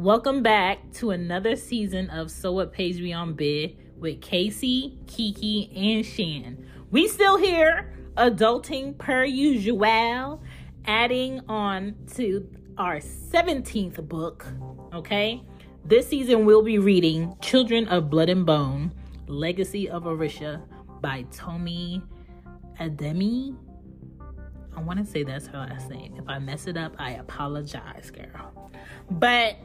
Welcome back to another season of So What Page We on Bih with Casey, Kiki, and Chan. We still here, adulting per usual, adding on to our 17th book, okay? This season we'll be reading Children of Blood and Bone, Legacy of Orisha by Tomi Ademi. I want to say that's her last name. If I mess it up, I apologize, girl. But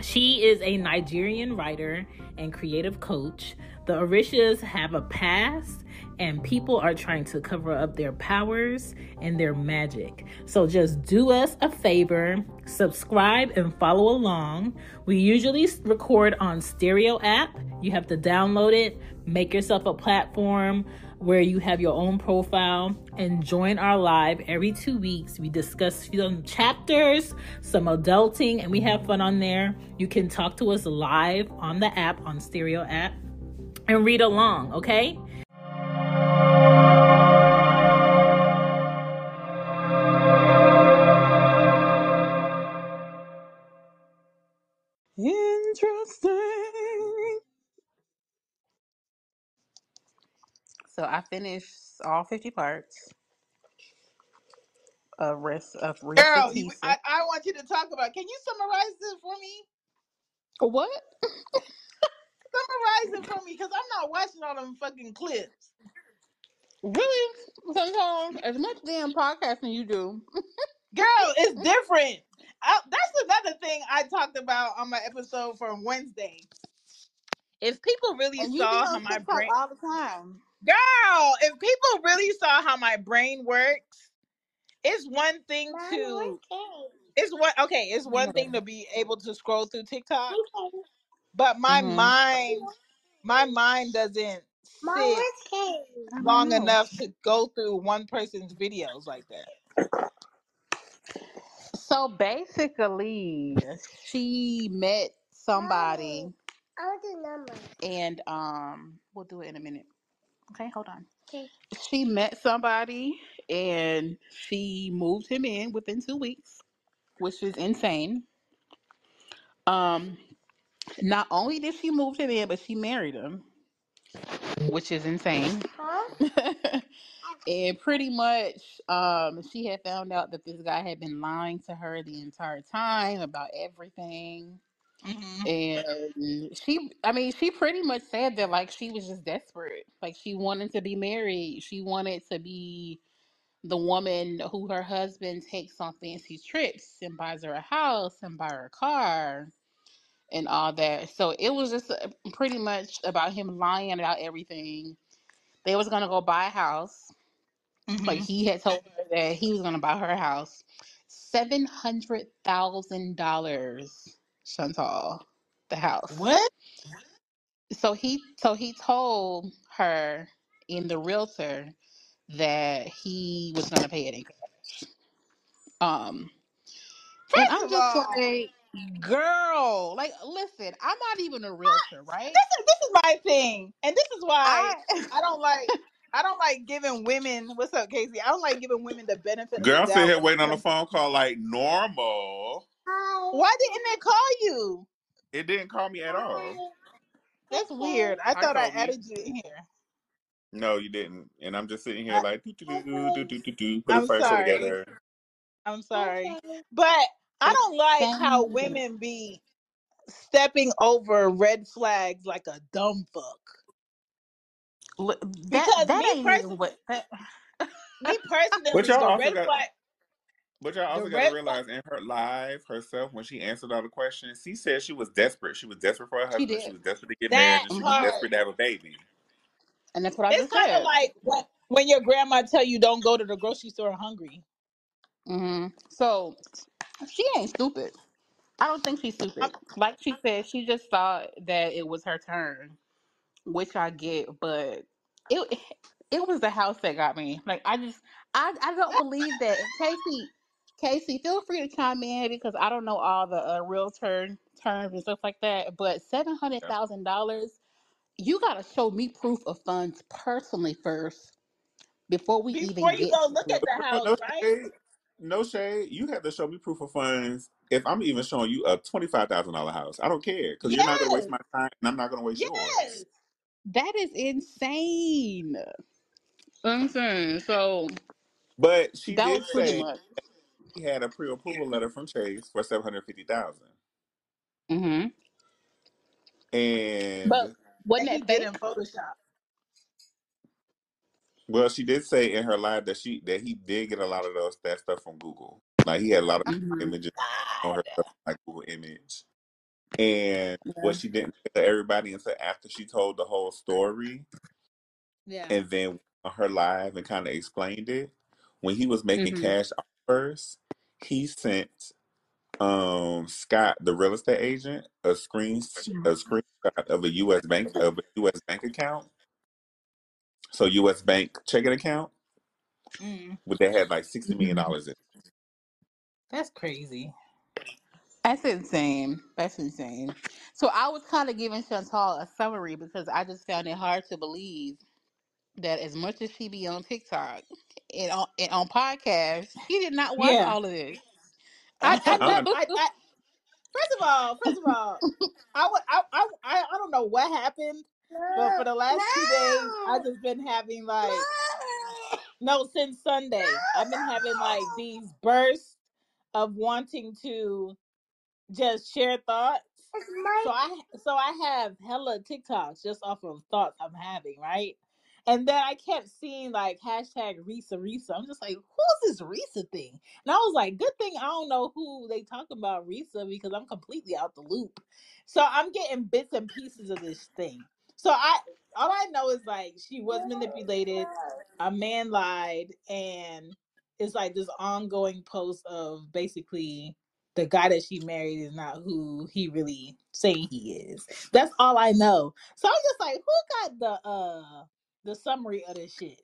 she is a Nigerian writer and creative coach. The Orishas have a past, and people are trying to cover up their powers and their magic. So just do us a favor, subscribe and follow along. We usually record on Stereo app. You have to download it, make yourself a platform where you have your own profile and join our live every two weeks. We discuss some chapters, some adulting, and we have fun on there. You can talk to us live on the app, on Stereo app, and read along, okay? So I finished all 50 parts of rest of Rest Girl, you, I, I want you to talk about. Can you summarize this for me? What? Summarize it for me, cause I'm not watching all them fucking clips. Really? Sometimes as much damn podcasting you do. Girl, it's different. I, that's another thing I talked about on my episode from Wednesday. If people really And you be saw how on my TikTok brain, all the time. Girl, if people really saw how my brain works, it's one thing to it's one okay, it's one thing to be able to scroll through TikTok, but my Mhm. mind my mind doesn't sit long know. enough to go through one person's videos like that. So basically, she met somebody and um we'll do it in a minute. Okay, hold on. Okay. She met somebody and she moved him in within two weeks, which is insane. Um, not only did she move him in, but she married him, which is insane. Huh? and pretty much, um, she had found out that this guy had been lying to her the entire time about everything. Hmm And she, I mean, she pretty much said that like she was just desperate. Like she wanted to be married. She wanted to be the woman who her husband takes on fancy trips and buys her a house and buy her a car and all that. So it was just uh, pretty much about him lying about everything. They was gonna go buy a house. Like hmm he had told her that he was gonna buy her a house. Seven hundred thousand dollars, Chantal, the house. What? So he so he told her in the realtor that he was gonna pay it in cash. Um and First I'm of just all, like, girl, like listen, I'm not even a realtor, right? this is this is my thing, and this is why I I don't like I don't like giving women. What's up, Casey? I don't like giving women the benefit of the Girl, I'm sitting doubt here when it waiting on a comes. phone call like normal. Why didn't it call you? It didn't call me at all. That's weird. I Hi, thought I Kobe. added you in here. No, you didn't. And I'm just sitting here I, like do do do do do do do. Put a I'm furniture sorry. together. I'm sorry, but I don't like how women be stepping over red flags like a dumb fuck. Look, That Because that me ain't person, even what that me But personally, y'all the also red got flag, but y'all the also got to realize in her live herself when she answered all the questions, she said she was desperate. She was desperate for her she husband. She did. was desperate to get that married, and she was part. desperate to have a baby. And that's what I It's just kind of said. like when, when your grandma tell you don't go to the grocery store hungry. hmm So she ain't stupid. I don't think she's I'm, stupid. Like she said, she just thought that it was her turn, which I get, but it it was the house that got me. Like I just I I don't believe that. And Casey, Casey, feel free to chime in because I don't know all the uh, real term terms and stuff like that. But seven hundred Yeah. thousand dollars, you gotta show me proof of funds personally first before we even before you get go to look it. at the No, house, no right? shade. no shade. You have to show me proof of funds if I'm even showing you a twenty five thousand dollar house. I don't care because you're not going to waste Yes. my time and I'm not going to waste Yes. yours. That is insane. Insane. So But she that did was pretty say much. He had a pre approval letter from Chase for seven hundred fifty thousand, Mm-hmm. But and wasn't And he that did fake? in Photoshop. well, she did say in her live that she that he did get a lot of those that stuff from Google. Like he had a lot of Mm-hmm. images on her stuff like Google image. And Yeah. what she didn't tell everybody until after she told the whole story, Yeah. and then on her live and kind of explained it. When he was making Mhm. cash offers, he sent um Scott, the real estate agent, a screen a screenshot of a U.S. bank of a U.S. bank account. So U.S. bank checking account, Mm, but they had like sixty million dollars in. it. that's crazy. That's insane. That's insane. So I was kind of giving Chantal a summary because I just found it hard to believe that as much as she be on TikTok and on, and on podcasts, she did not watch Yeah. all of this. I, I, uh-uh. I don't I, I, first of all, first of all, I, would, I, I, I I don't know what happened, but for the last two days, I've just been having like, no, since Sunday, I've been having like these bursts of wanting to just share thoughts. So I so I have hella TikToks just off of thoughts I'm having, right? And then I kept seeing like hashtag Risa Risa. I'm just like, who's this Risa thing? And I was like, good thing I don't know who they talk about Risa because I'm completely out the loop. So I'm getting bits and pieces of this thing. So I all I know is like she was manipulated, a man lied, and it's like this ongoing post of basically the guy that she married is not who he really saying he is. That's all I know. So I'm just like, who got the uh the summary of this shit?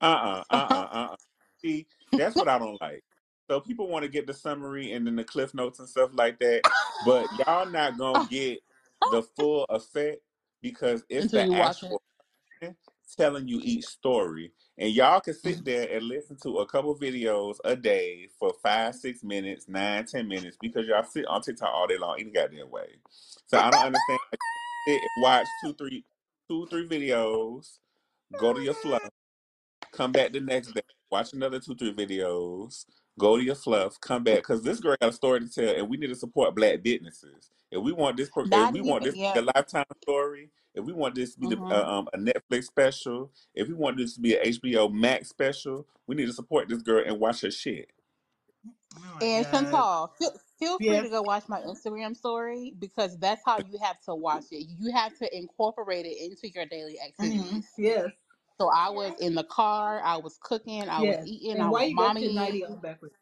Uh uh uh uh uh. See, that's what I don't like. So people want to get the summary and then the cliff notes and stuff like that, but y'all not gonna get the full effect because it's Until the you watch it. actual person telling you each story, and y'all can sit there and listen to a couple videos a day for five, six minutes, nine, ten minutes because y'all sit on TikTok all day long any goddamn way. So I don't understand. Sit and watch two, three, two, three videos, go to your fluff come back the next day, watch another two, three videos, go to your fluff, come back because this girl got a story to tell, and we need to support black businesses. If we want this, pro- if Not we want this be yeah. a lifetime story, if we want this to be the, Mhm. uh, um, a Netflix special, if we want this to be an HBO Max special, we need to support this girl and watch her shit. Oh And God. Chantal, feel, feel free Yes. to go watch my Instagram story because that's how you have to watch it. You have to incorporate it into your daily Mhm. activities. Yes. So I was in the car, I was cooking, I was Yes. eating, And I why was you got your nighty mommying, on backwards?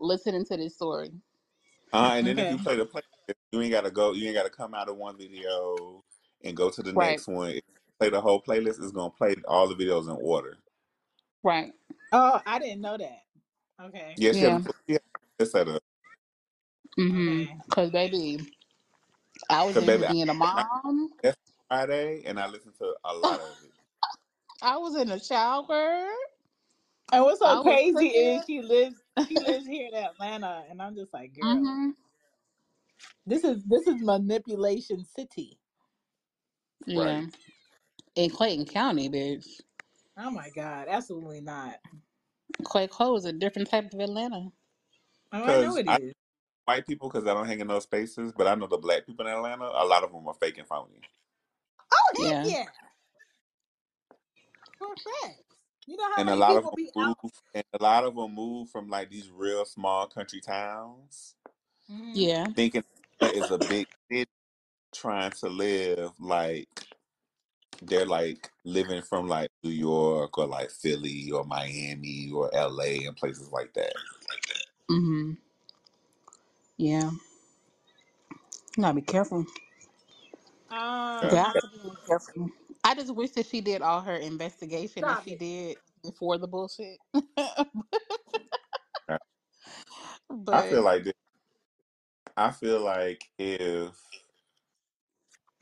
listening to this story. Uh, and then if Okay. you play the playlist, you ain't gotta go. You ain't gotta come out of one video and go to the Right, next one. If you play the whole playlist, it's gonna play all the videos in order. right. Oh, I didn't know that. Okay. Yeah, she Yeah. has a, she has a set up. Mm-hmm. Okay. Cause baby, I was Cause in here baby, being a I mom. that's Friday, and I listened to a lot of it. I was in the shower. And what's so I was crazy cooking. is she lives she lives here in Atlanta, and I'm just like, girl, Mm-hmm. this is this is manipulation city. Yeah. Right. In Clayton County, bitch. Oh my God, absolutely not. Clay Cole is a different type of Atlanta. Oh, I know Because it I is. white people because I don't hang in those spaces, but I know the black people in Atlanta. A lot of them are fake and phony, Oh heck Yeah. yeah, for facts. You know how and a many lot of people them be move, out? and a lot of them move from like these real small country towns, Mhm. Yeah. thinking Atlanta is a big city, trying to live like they're like living from like New York or like Philly or Miami or LA and places like that. Mm-hmm. Yeah. You gotta be careful. Yeah. Um, Got to be careful. I just wish that she did all her investigation that stop she it. did before the bullshit. I feel but like this. I feel like if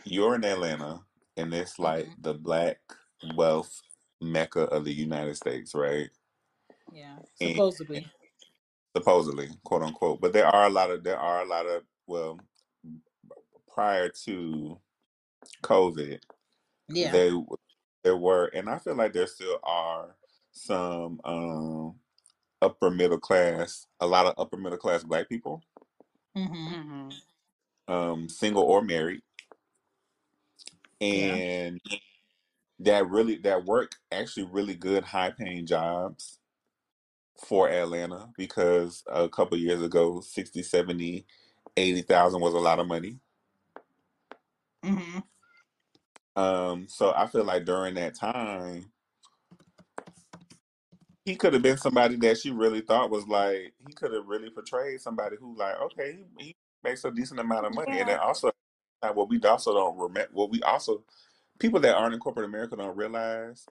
you're in Atlanta and it's like Mhm. the black wealth mecca of the United States, right? Yeah, And supposedly. supposedly, quote unquote. But there are a lot of there are a lot of well, prior to COVID, Yeah. they there were, and I feel like there still are some um, upper middle class, a lot of upper middle class black people, Mm-hmm. Mm-hmm. um, single or married, Yeah. and that really that work actually really good high paying jobs for Atlanta because a couple years ago 60 70 80,000 was a lot of money Mm-hmm. Um so I feel like during that time he could have been somebody that she really thought was like he could have really portrayed somebody who like okay he, he makes a decent amount of money and then Yeah. also uh, what we also don't remember what we also people that aren't in corporate America don't realize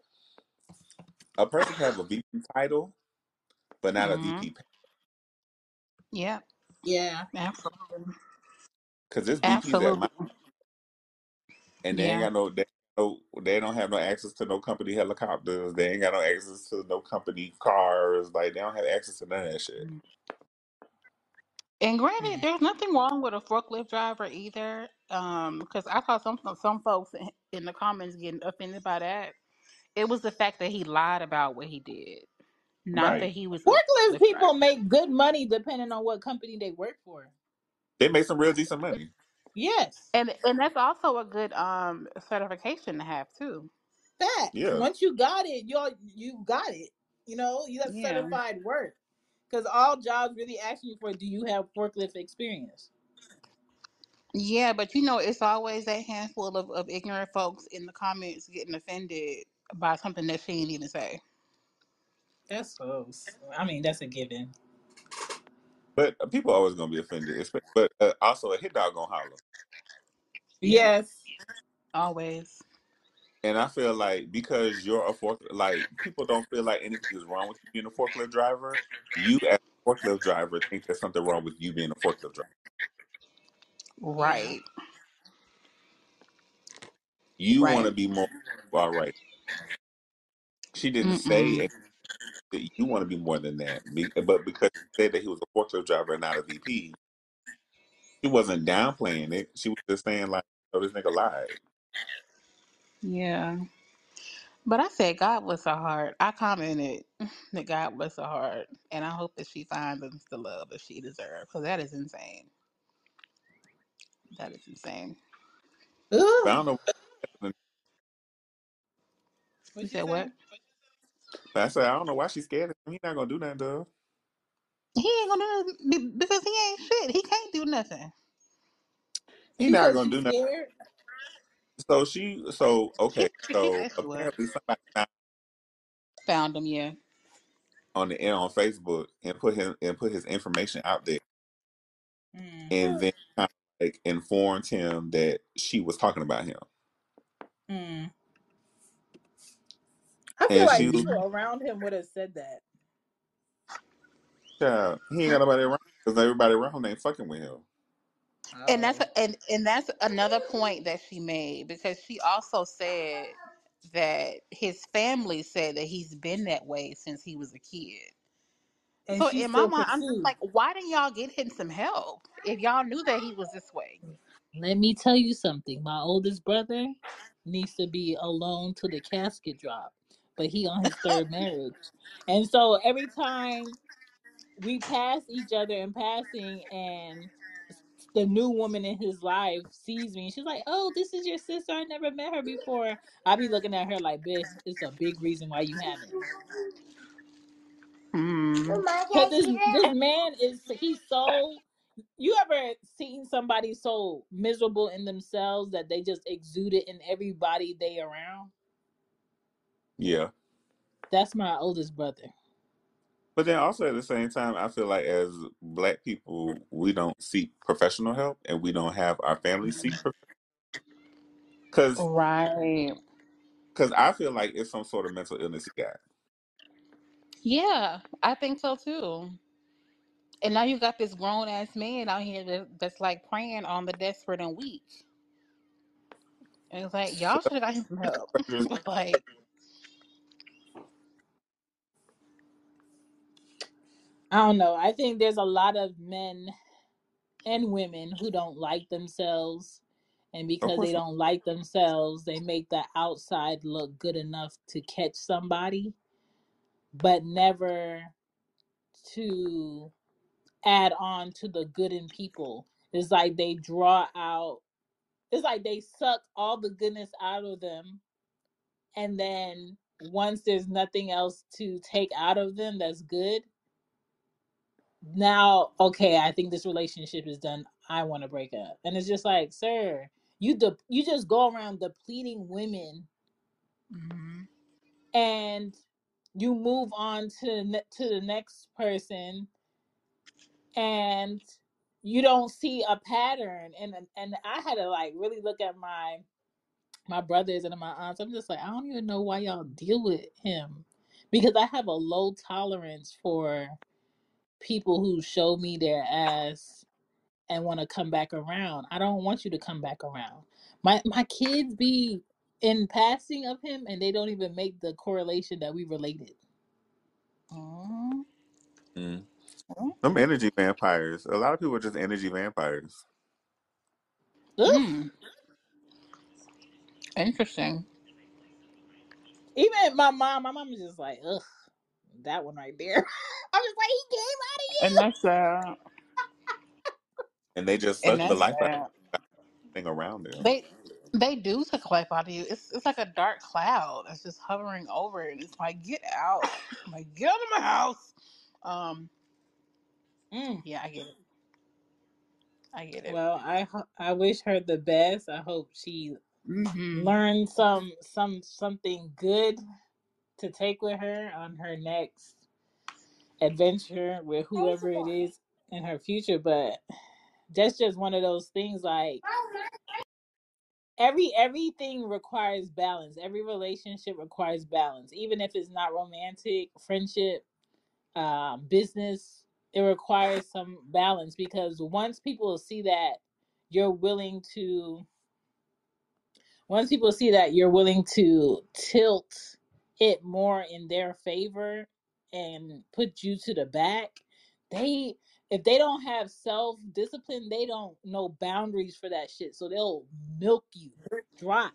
a person can have a VP title but not a Mhm. VP Yeah, Yeah. absolutely. because this VPs at my Absolutely. And they ain't Yeah. got no they, no they don't have no access to no company helicopters. They ain't got no access to no company cars. Like they don't have access to none of that shit. And granted, Mm. there's nothing wrong with a forklift driver either. Um, because I saw some some folks in- in the comments getting offended by that. It was the fact that he lied about what he did, not Right. that he was a Forklift people driver. make good money depending on what company they work for. They make some real decent money. Yes. And and that's also a good um certification to have too. Facts. Yeah. Once you got it, you you got it. You know, you have Yeah. certified work. Because all jobs really ask you for do you have forklift experience? Yeah, but you know, it's always a handful of, of ignorant folks in the comments getting offended by something that she didn't even say. That's so I mean, that's a given. But uh, people always gonna be offended. Espe- But uh, also a hit dog gonna holler. Yeah. Yes. Always. And I feel like because you're a fork, like people don't feel like anything is wrong with you being a forklift driver. You as a forklift driver think there's something wrong with you being a forklift driver. Right. You want to be more all right. She didn't say Mm-mm. that you want to be more than that. Be- But because she said that he was a forklift driver and not a VP, she wasn't downplaying it. She was just saying like, "Oh, this nigga lied." Yeah. But I said God bless her heart. I commented that God bless her heart. And I hope that she finds the love that she deserves. Because that is insane. That is insane. But I Ooh. don't know. You What you said say? what? But I said I don't know why she's scared. of him. He's not gonna do nothing to her. He ain't gonna do nothing be- because he ain't shit. He can't do nothing. He She not said gonna she's do nothing. scared. So she, so okay, She, she so said she apparently somebody found Found him, yeah. on the air on Facebook and put him and put his information out there, Mm. and then kind of like informed him that she was talking about him, Mm. I feel and like she was, people around him would have said that. Child, he ain't got nobody around because everybody around him ain't fucking with him. And that's Oh. and and that's another point that she made because she also said that his family said that he's been that way since he was a kid. And So she in my still mind, I'm just pursued. like, why didn't y'all get him some help if y'all knew that he was this way? Let me tell you something. My oldest brother needs to be alone till the casket drop, but he on his third marriage, and so every time we pass each other in passing, and the new woman in his life sees me, she's like, "Oh, this is your sister. I never met her before." I be looking at her like, "Bitch, it's a big reason why you haven't." Mm. Cause this this man is he's so. You ever seen somebody so miserable in themselves that they just exude it in everybody they around? Yeah, That's my oldest brother. But then also at the same time, I feel like as black people, we don't seek professional help, and we don't have our families seek because Right. because I feel like it's some sort of mental illness he got. Yeah, I think so too. And now you got this grown ass man out here that, that's like preying on the desperate and weak. And it's like y'all should have got him some help. like I don't know. I think there's a lot of men and women who don't like themselves. And Of because they course not. don't like themselves, they make the outside look good enough to catch somebody, but never to add on to the good in people. It's like they draw out, it's like they suck all the goodness out of them. And then once there's nothing else to take out of them that's good, now okay i think this relationship is done i want to break up. And it's just like sir you de- you just go around depleting women hmm and you move on to the ne- to the next person and you don't see a pattern. And and i had to like really look at my my brothers and my aunts. I'm just like i don't even know why y'all deal with him. Because i have a low tolerance for people who show me their ass and want to come back around. I don't want you to come back around. My my kids be in passing of him and they don't even make the correlation that we related. hmm Mm. Them energy vampires. A lot of people are just energy vampires. Ugh. Mm. Interesting. Even my mom, my mom is just like, ugh, that one right there. I'm just like, he came out of And that's sad. And they just And suck the that's life out sad. of everything around them. They they do take life out of you. It's it's like a dark cloud that's just hovering over it. It's like get out. like get out of my house. Um. Mm. Yeah, I get it. I get it. Well, I ho- I wish her the best. I hope she hmm learned some some something good to take with her on her next adventure with whoever it is in her future. But that's just one of those things like every everything requires balance. Every relationship requires balance. Even if it's not romantic friendship um, business it requires some balance because once people see that you're willing to once people see that you're willing to tilt it more in their favor and put you to the back they if they don't have self discipline they don't know boundaries for that shit so they'll milk you dry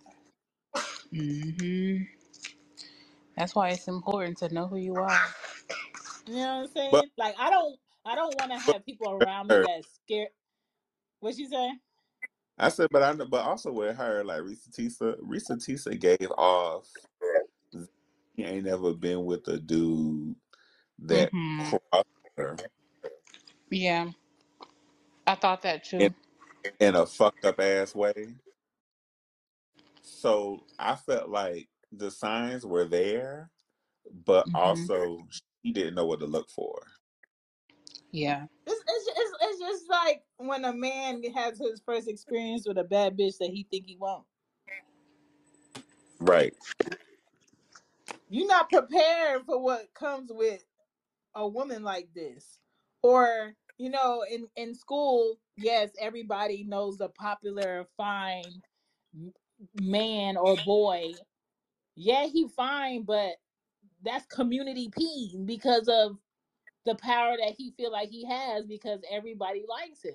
hmm That's why it's important to know who you are. you know what i'm But saying like i don't i don't want to have people around me her, that scared what you say I said, but I know, but also with her, like Reesa Teesa, Reesa Teesa gave off. He ain't never been with a dude that hmm crossed her Yeah, I thought that in, too. in a fucked up ass way. So I felt like the signs were there, but hmm also she didn't know what to look for. Yeah. it's, it's, it's, it's just like when a man has his first experience with a bad bitch that he think he won't Right. you're not prepared for what comes with a woman like this. Or you know in in school yes everybody knows the popular fine man or boy. Yeah he fine but that's community p because of the power that he feel like he has because everybody likes him.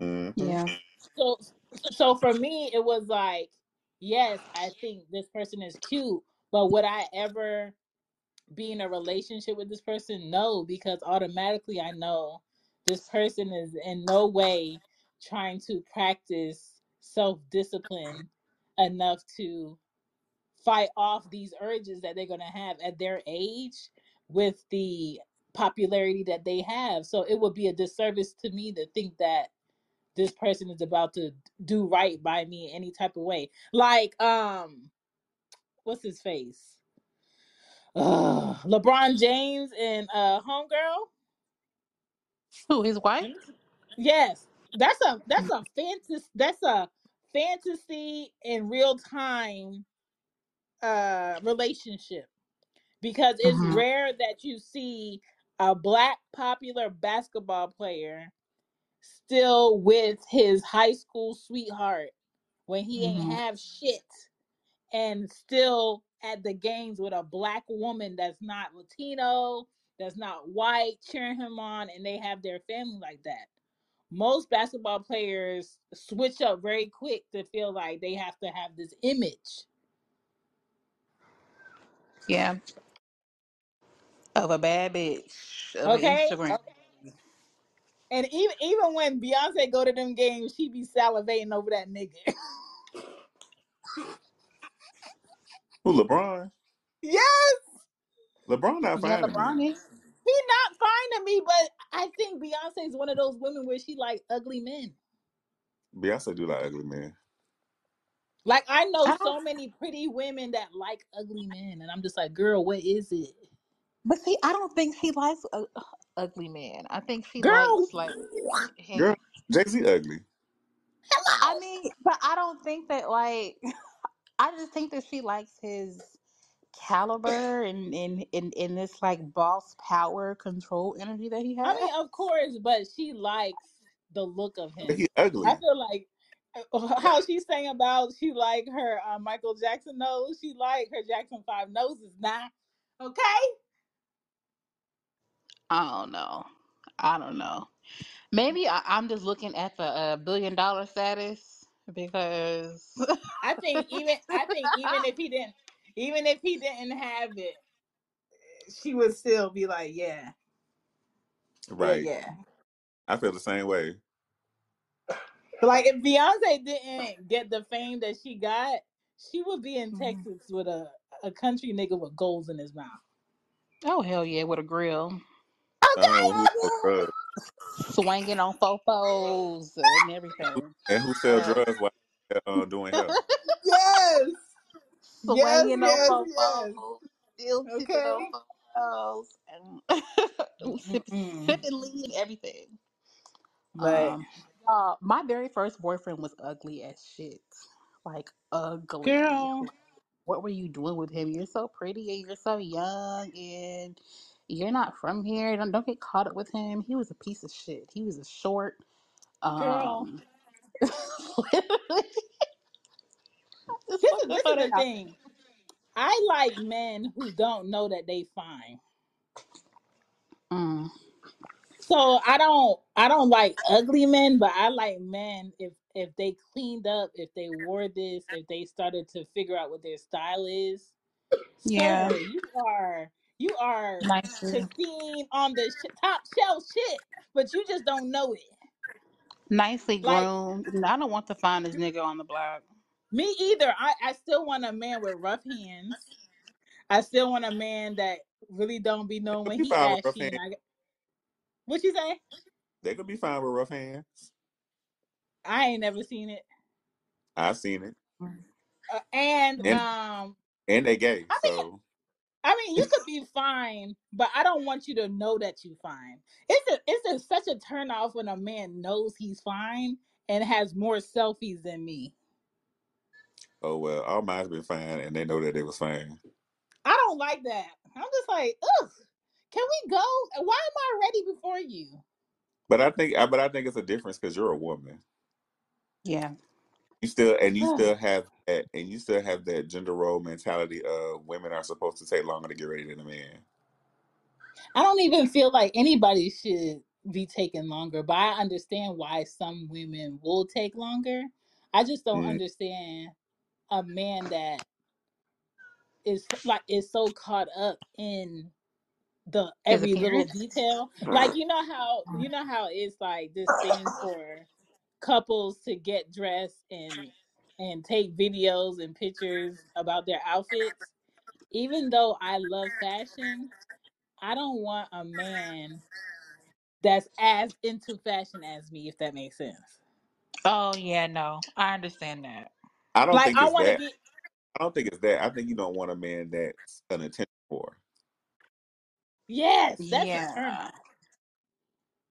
Hmm Yeah. so so for me it was like yes i think this person is cute but would i ever be in a relationship with this person? No, because automatically I know this person is in no way trying to practice self discipline enough to fight off these urges that they're going to have at their age with the popularity that they have. So it would be a disservice to me to think that this person is about to do right by me in any type of way. Like, um, what's his face? Ugh, LeBron James and uh homegirl. Who? His wife? Yes, that's a that's a fantasy. That's a fantasy in real time uh relationship because it's hmm rare that you see a black popular basketball player still with his high school sweetheart when he ain't hmm have shit and still at the games with a black woman that's not Latino that's not white cheering him on and they have their family like that. Most basketball players switch up very quick to feel like they have to have this image. Yeah. Of a bad bitch. Of Okay? And even even when Beyonce go to them games, she be salivating over that nigga. Who LeBron? yes. LeBron not Yeah, fine to me. LeBron is. He not fine to me, but I think Beyonce is one of those women where she like ugly men. Beyonce do like ugly men. Like I know I so don't, many pretty women that like ugly men, and I'm just like, girl, what is it? but see, I don't think she likes uh, ugly men. I think she Girl, likes like him. Girl, Jay Z ugly. I mean, but I don't think that like I just think that she likes his caliber and in in in this like boss power control energy that he has. I has. mean, of course, but she likes the look of him. he ugly. I feel like uh, how she's saying about she like her uh, Michael Jackson nose. She like her Jackson Five noses now. Okay. I don't know. I don't know. Maybe I, I'm just looking at the uh, billion dollar status because I think even I think even if he didn't even if he didn't have it, she would still be like, yeah, yeah, Right. yeah. I feel the same way. Like if Beyonce didn't get the fame that she got, she would be in Mhm. Texas with a, a country nigga with goals in his mouth. oh hell yeah, with a grill, Uh, who sell drugs? Swinging on fofos and everything, And who sell Uh, drugs while uh, doing hair? yes. Yes, swinging yes, on yes. fofos, still sipping Okay. on fofos, and sipping, sipping lean and everything. But Um, uh, my very first boyfriend was ugly as shit, like ugly. girl, what were you doing with him? You're so pretty and you're so young and you're not from here. Don't don't get caught up with him. He was a piece of shit. He was a short. girl. Um, literally, This is this this is the thing. I like men who don't know that they fine. Mm, So I don't I don't like ugly men, but I like men if if they cleaned up, if they wore this, if they started to figure out what their style is. yeah, Sir, you are you are nicely, pristine on the sh- top shelf shit, but you just don't know it. nicely Like groomed. And I don't want to find this nigga on the block. me either. I I still want a man with rough hands. I still want a man that really don't be They knowing could when be he fine with rough ashy and hands. I what you say? They could be fine with rough hands. I ain't never seen it. I've seen it. Uh, and And um and they gay, I mean so I mean you could be fine, but I don't want you to know that you're fine. It's a it's a, such a turn off when a man knows he's fine and has more selfies than me. oh well, all mine's been fine and they know that they was fine. I don't like that. I'm just like, ugh. Can we go? Why am I ready before you? But I think I but I think it's a difference because you're a woman. Yeah. You still and you still have that and you still have that gender role mentality of women are supposed to take longer to get ready than a man. I don't even feel like anybody should be taking longer, but I understand why some women will take longer. I just don't Mm. understand a man that is like is so caught up in the His every little appearance. detail. Like you know how you know how it's like this thing for couples to get dressed and and take videos and pictures about their outfits. Even though I love fashion, I don't want a man that's as into fashion as me, if that makes sense. Oh yeah, no, I understand that. I don't Like think I it's want to that. be I don't think it's that. I think you don't want a man that's an attention whore. yes, that's a Yeah. turn off.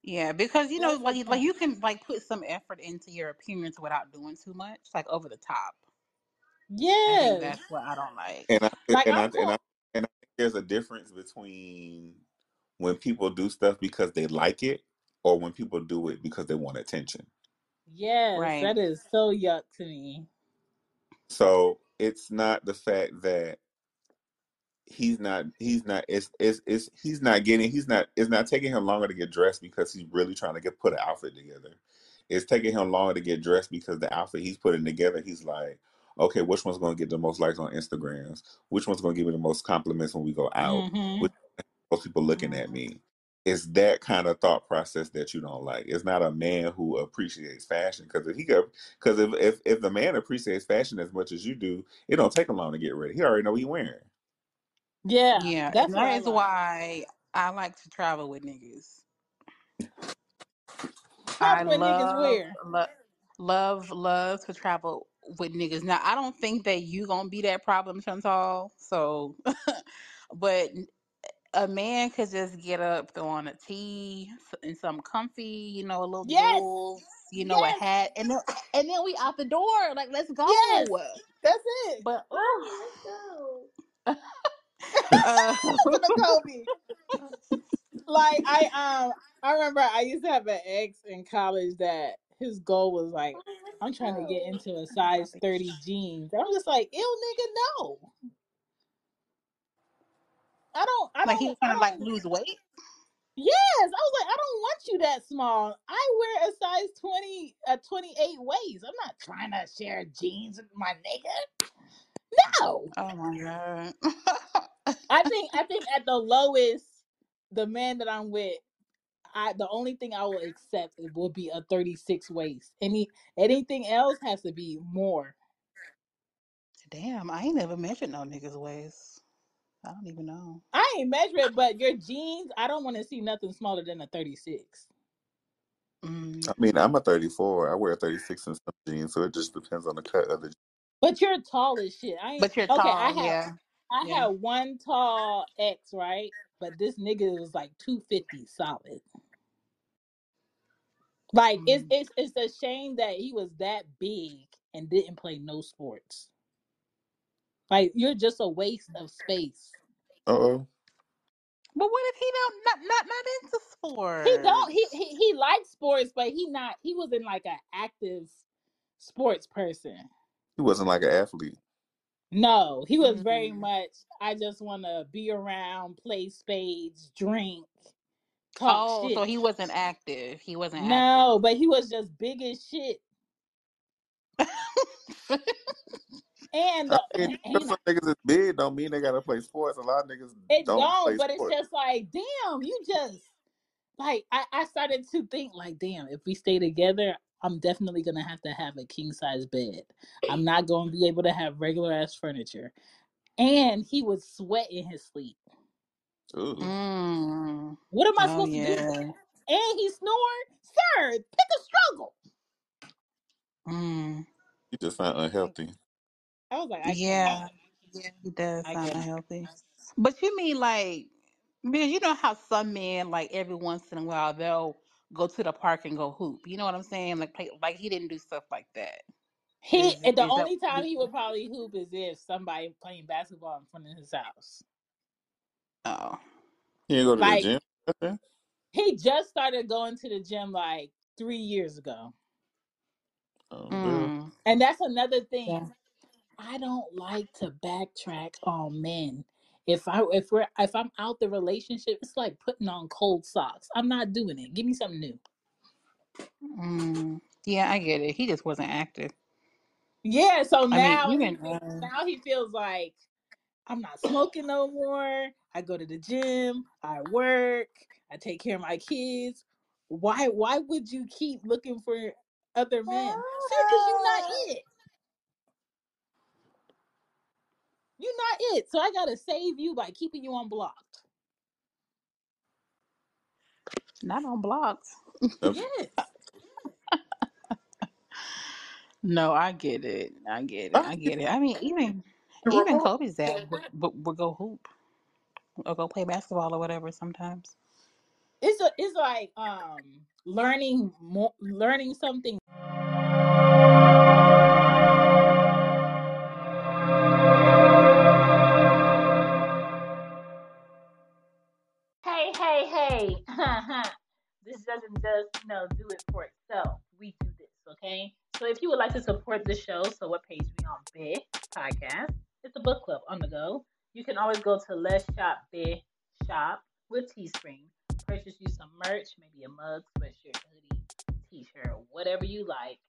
Yeah, because you know, That's a like like you can like put some effort into your appearance without doing too much, like over the top. I think Yes. that's what I don't like. And I Like and I I'm and cool. I and I think there's a difference between when people do stuff because they like it or when people do it because they want attention. Yes, Right. that is so yuck to me. So it's not the fact that he's not he's not it's, it's it's he's not getting he's not it's not taking him longer to get dressed because he's really trying to get put an outfit together. It's taking him longer to get dressed because the outfit he's putting together, he's like, okay, which one's going to get the most likes on Instagrams? Which one's going to give me the most compliments when we go out? Mhm. Which most people looking at me? It's that kind of thought process that you don't like. It's not a man who appreciates fashion because if he go because if, if if the man appreciates fashion as much as you do, it don't take him long to get ready. He already know what he wearing. Yeah, Yeah, that's what I that is like. why I like to travel with niggas. I Travel with niggas love, where? love, love, love to travel with niggas. Now, I don't think that you gonna be that problem, Chantal. So, but a man could just get up, throw on a tee s- and some comfy, you know, a little Yes, jewels, you know, a yes, hat, and then and then we out the door. Like, let's go. yes. That's it. But oh, Mommy, uh, Kobe. Like I um I remember I used to have an ex in college that his goal was like, I'm trying to get into a size 30 jeans. I'm just like, ew nigga, no. I don't I like he don't was trying to like lose weight. Yes, I was like, I don't want you that small. I wear a size 20, a 28 waist. I'm not trying to share jeans with my nigga. No. Oh my god. I think I think at the lowest, the man that I'm with, I the only thing I will accept will be a 36 waist. Any anything else has to be more. Damn, I ain't never measured no niggas' waist. I don't even know. I ain't measure it, but your jeans, I don't want to see nothing smaller than a 36. Mm. I mean, I'm a 34. I wear 36 in some jeans, so it just depends on the cut of the. But you're tall as shit. I ain't But you're okay. tall, I have yeah. I Yeah. had one tall ex, right? But this nigga was like 250 solid. Like it's Mm. it's it's a shame that he was that big and didn't play no sports. Like you're just a waste of space. Uh oh. But what if he don't not not, not into sports? He don't he he, he likes sports, but he not he wasn't like an active sports person. He wasn't like an athlete. No, he was very Mm. much I just want to be around, play spades, drink, talk Oh, shit. so he wasn't active. He wasn't no, but he was just big as shit. active. And I the, mean, and some niggas is big don't mean they gotta play sports. A lot of niggas it don't don't, play but it's sports. just like, damn, you just like I, I started to think like, damn, if we stay together, I'm definitely gonna have to have a king size bed. I'm not gonna be able to have regular ass furniture. And he would sweat in his sleep. Ooh. mm. What am I Oh supposed to do? And he snored? Sir, pick a struggle. Mm. You just sound unhealthy. I was like, I Yeah. can't. Yeah, he does I sound unhealthy. But you mean like man? you know how some men like every once in a while they'll go to the park and go hoop. You know what I'm saying? Like play, like he didn't do stuff like that. He Is and the is that only time he would probably hoop is if somebody playing basketball in front of his house. oh. You ain't go to Like the gym. nothing? he just started going to the gym like three years ago. Oh, girl. Mm. And that's another thing. Yeah. I don't like to backtrack on men. If I if we're if I'm out the relationship, it's like putting on cold socks. I'm not doing it. Give me something new. Mm. Yeah, I get it. He just wasn't active. Yeah, so I mean, now he feels, uh, now he feels like I'm not smoking no more. I go to the gym, I work, I take care of my kids. Why why would you keep looking for other men? Sir, because you're not it. You're not it. So I gotta save you by keeping you unblocked. not on blocks. Yes. No, I get it. I get it. I get it. I mean, even even Kobe's dad would, would, would go hoop or go play basketball or whatever sometimes. It's a it's like um learning more learning something doesn't just, you know, do it for itself. We do this, okay? So if you would like to support the show, so what page we on Bih Podcast, it's a book club on the go. you can always go to Let's Shop There Shop with Teespring. Purchase you some merch, maybe a mug, sweatshirt, hoodie, t-shirt, whatever you like.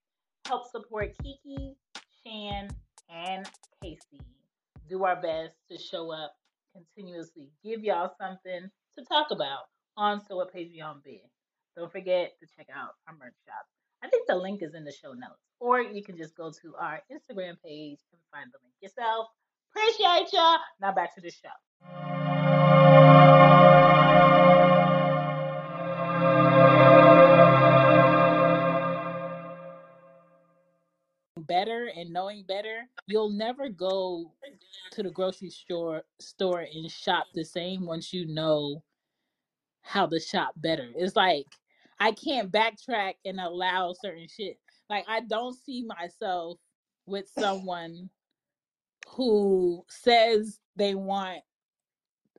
Help support Kiki, Chan, and Casey. Do our best to show up continuously. Give y'all something to talk about on So What Page We On Bih. Don't forget to check out our merch shop. I think the link is in the show notes. Or you can just go to our Instagram page and find the link yourself. Appreciate ya. Now back to the show. better and knowing better, you'll never go to the grocery store store and shop the same once you know how to shop better. It's like I can't backtrack and allow certain shit. Like I don't see myself with someone who says they want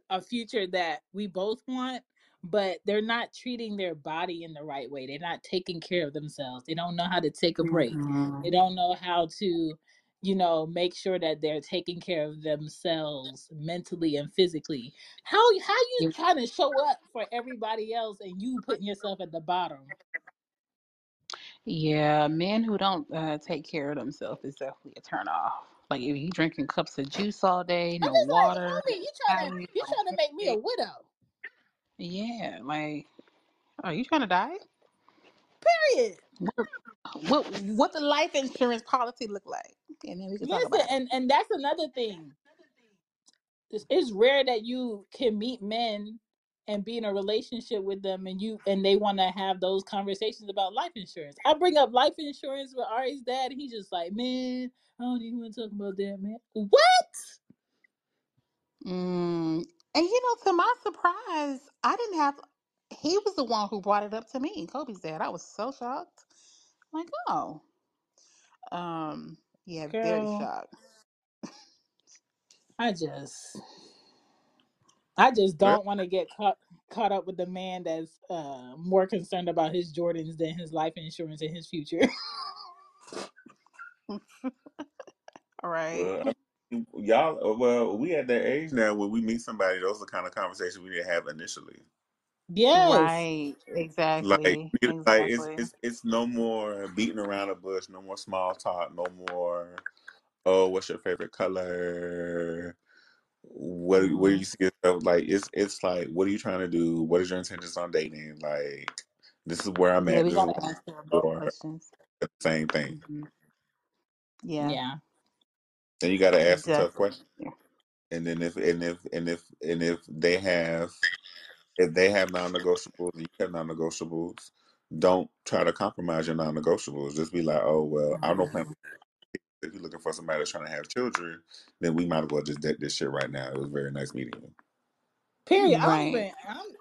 a future that we both want but they're not treating their body in the right way they're not taking care of themselves they don't know how to take a break mm-hmm. they don't know how to you know make sure that they're taking care of themselves mentally and physically how how you trying to show up for everybody else and you putting yourself at the bottom yeah men who don't uh, take care of themselves is definitely a turn off like if you drinking cups of juice all day, no water. Like, you trying to you trying to make me a widow? Yeah, like, are you trying to die? Period. What, what what the life insurance policy look like? And then we can Listen, talk about and and that's another thing. It's, it's rare that you can meet men and be in a relationship with them and you and they want to have those conversations about life insurance. I bring up life insurance with Ari's dad and he's just like, man, I don't even want to talk about that, man. What? Mm, and you know, to my surprise, I didn't have. He was the one who brought it up to me. Kobe's dad. I was so shocked. Like, oh, um, yeah, Girl, very shocked. I just, I just don't want to get caught caught up with the man that's uh, more concerned about his Jordans than his life insurance and his future. All right. Well, y'all, uh, well, we at that age now where we meet somebody. Those are the kind of conversations we didn't have initially. Yes. Right. Exactly. Like, exactly. like it's, it's it's no more beating around the bush. No more small talk. No more. Oh, what's your favorite color? What mm-hmm. where you see yourself? Like it's it's like, what are you trying to do? What is your intentions on dating? Like, this is where I'm yeah, at. We gotta answer those questions. The Same thing. Mm-hmm. Yeah. Yeah. Then you got to ask exactly. a tough question. And then if and if and if and if they have if they have non-negotiables, you have non-negotiables. Don't try to compromise your non-negotiables. Just be like, oh well, I don't plan. If you're looking for somebody that's trying to have children, then we might as well just dead this shit right now. It was very nice meeting you. Period. Right.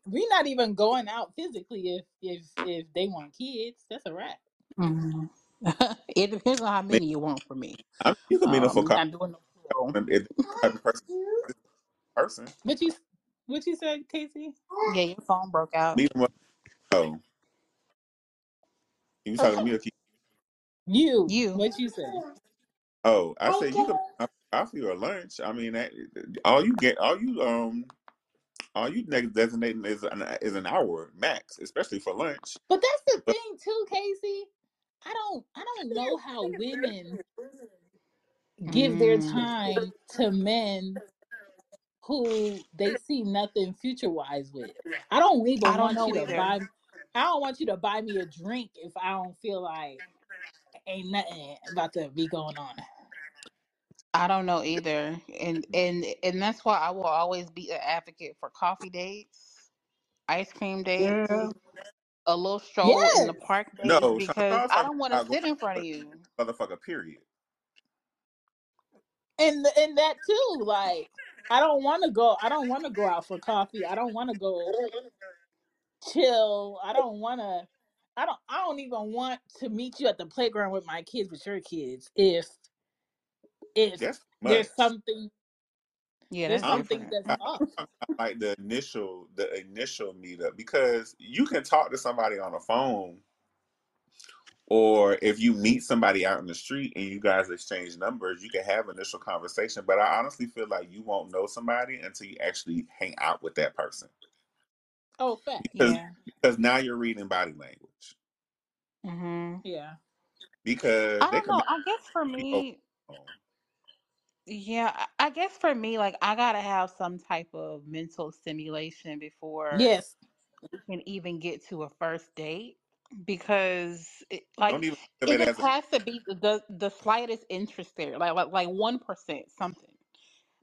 we're not even going out physically if if if they want kids. That's a wrap. Mm-hmm. it depends on how many you want from me. I mean, you can meet um, for not doing no if type of person, person. What you what you said, Casey? Yeah, your phone broke out. Meet them Oh, you talking to me or keep? You. You. What you say? Oh, I said you could offer you a lunch. I mean, that, all you get, all you um, all you designating is an is an hour max, especially for lunch. But that's the but, thing too, Casey. I don't I don't know how women give their mm. time to men who they mm. see nothing future wise with. I don't even I don't want you either. to buy I don't want you to buy me a drink if I don't feel like ain't nothing about to be going on. I don't know either. And and and that's why I will always be an advocate for coffee dates, ice cream dates. Yeah a little stroll yes. in the park no, because I don't want to sit in front of you. Motherfucker, period. And and that too, like I don't want to go. I don't want to go out for coffee. I don't want to go chill. I don't want to. I don't. I don't even want to meet you at the playground with my kids, with your kids. If if there's something yeah, There's something different. that's off. like the initial the initial meetup because you can talk to somebody on the phone or if you meet somebody out in the street and you guys exchange numbers, you can have initial conversation. But I honestly feel like you won't know somebody until you actually hang out with that person. Oh, fact. Because, Yeah. because now you're reading body language. Mm-hmm. Yeah. Because I they don't know. I guess for be me, over- yeah, I I guess for me, like I gotta have some type of mental stimulation before Yes. we can even get to a first date because it, like don't even think of it it just as a has to be the the slightest interest there, like like like one percent something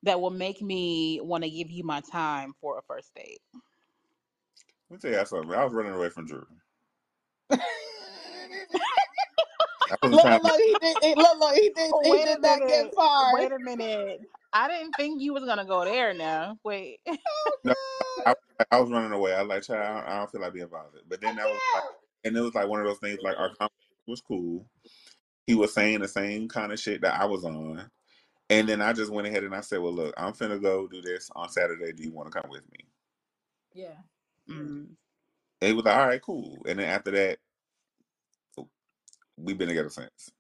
that will make me want to give you my time for a first date. let me tell you something. I was running away from Drew. I wasn't Look, trying to look, he did. He, look, look, he did. He Wait a did not get minute. far. Wait a minute. I didn't think you was gonna go there now. Wait. No, I, I was running away. I was like, child, I don't, I don't feel like being bothered. But then I was like, oh, and it was like one of those things. Like our conversation was cool. He was saying the same kind of shit that I was on, and then I just went ahead and I said, well, look, I'm finna go do this on Saturday. Do you want to come with me? Yeah. Mm. And he was like, all right, cool. And then after that, we've been together since.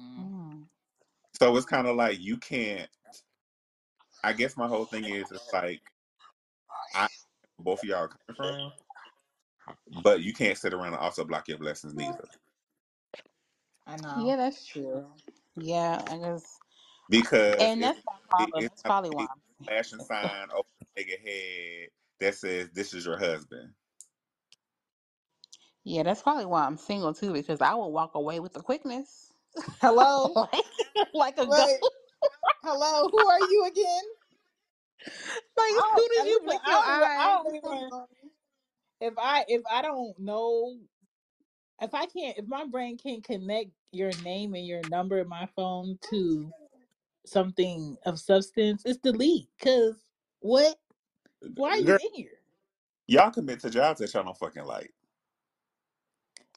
Mm. So it's kind of like you can't. I guess my whole thing is it's like I both of y'all are coming from, but you can't sit around and also block your blessings neither. I know. Yeah, that's true. Yeah, I guess, Because and it's that's my it, problem. it's That's probably why. a I'm flashing sign over the nigga head that says this is your husband. Yeah, that's probably why I'm single too, because I will walk away with the quickness, Hello. like like a Wait. ghost. Hello. Who are you again? Like as I soon don't, as you listen, blink I your don't even. I eyes, don't even. If I if I don't know, if I can't, if my brain can't connect your name and your number in my phone to something of substance, it's delete. Cause what? Why are you Girl, in here? y'all commit to jobs that y'all don't fucking like.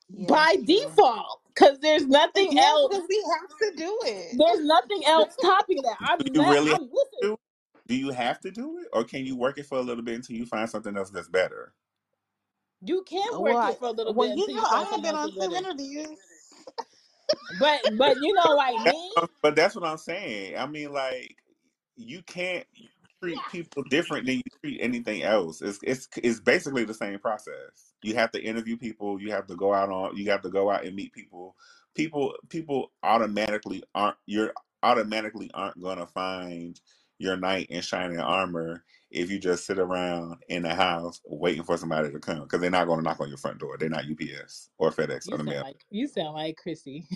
yeah, By that's true. default, because there's nothing Yeah, else. because we have to do it. There's nothing else topping that. I'm Do you not. really I'm listen. do? Do you have to do it, or can you work it for a little bit until you find something else that's better? You can Well, work I, it for a little well, bit you until know, you I find have something been else on that's two better. interviews. But but you know, like That's me, but that's what I'm saying. I mean, like you can't treat people different than you treat anything else. It's it's it's basically the same process. You have to interview people. You have to go out on. You have to go out and meet people. People people automatically aren't. You're automatically aren't gonna find your knight in shining armor if you just sit around in the house waiting for somebody to come because they're not going to knock on your front door. They're not UPS or FedEx you or the sound mail. like you sound like Chrissy.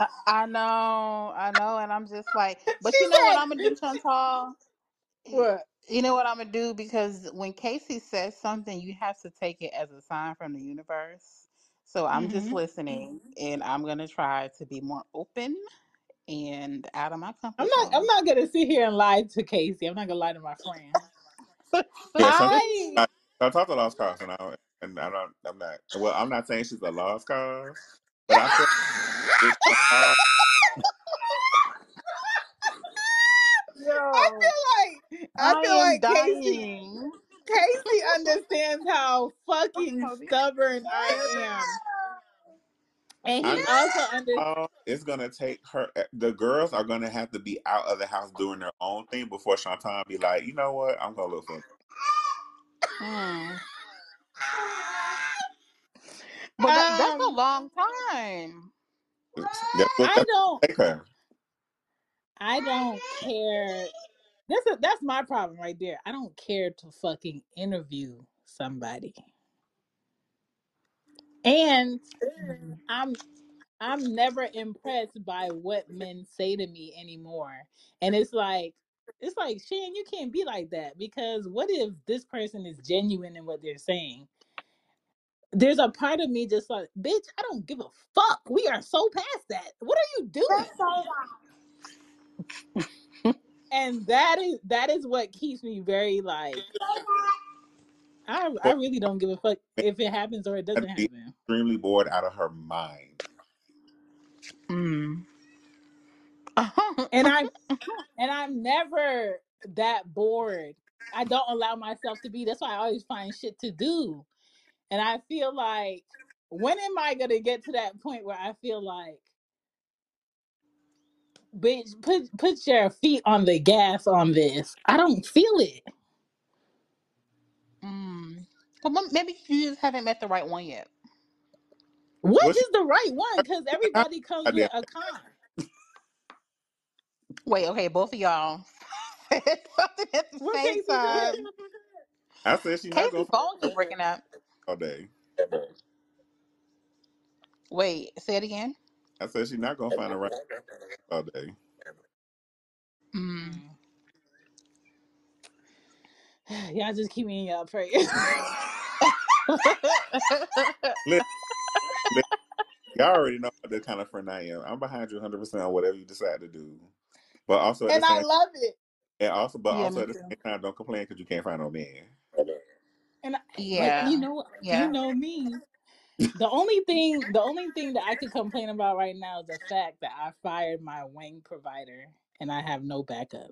I, I know, I know, and I'm just like, but she you know what I'm gonna do, Chantal? what? You know what I'm gonna do because when Casey says something, you have to take it as a sign from the universe. So I'm just hmm listening, and I'm gonna try to be more open and out of my I'm comfort not. I'm zone. not gonna sit here and lie to Casey. I'm not gonna lie to my friend. Yeah, sometimes I I, I talk to lost cause, and I and I don't. I'm not. Well, I'm not saying she's a lost cause, but I feel with Chantal, I Yo, feel like I I feel am like Casey dying. Casey understands how fucking Toby. stubborn I am, and I he also under. It's gonna take her. The girls are gonna have to be out of the house doing their own thing before Chantal be like, you know what, I'm gonna look for. Hmm. But that, that's a Um, long time. That's what I that's don't. what take her. I don't care. That's a, that's my problem right there. I don't care to fucking interview somebody, and I'm I'm never impressed by what men say to me anymore. And it's like it's like Shan, you can't be like that because what if this person is genuine in what they're saying? There's a part of me just like, bitch, I don't give a fuck. We are so past that. What are you doing? And that is that is what keeps me very like I I really don't give a fuck if it happens or it doesn't be happen. extremely bored out of her mind. Mm. And I and I'm never that bored. I don't allow myself to be. That's why I always find shit to do. And I feel like when am I gonna get to that point where I feel like, bitch, put put your feet on the gas on this? I don't feel it. Mm. Well, maybe you just haven't met the right one yet. What What's is the right one? Because everybody comes with a con. Wait, okay, both of y'all something at the what same time. I said she's not gonna phone keep breaking up all day. Wait, say it again. I said she's not gonna find a right all day. Mm. Y'all just keep me in y'all prayers. y'all already know the kind of friend I am. I'm behind you 100 percent on whatever you decide to do. But also, and I love it. And also, but yeah, also at the same time, don't complain because you can't find no man. And I, yeah, like, you know, yeah. you know me. The only thing, the only thing that I could complain about right now is the fact that I fired my wing provider and I have no backup.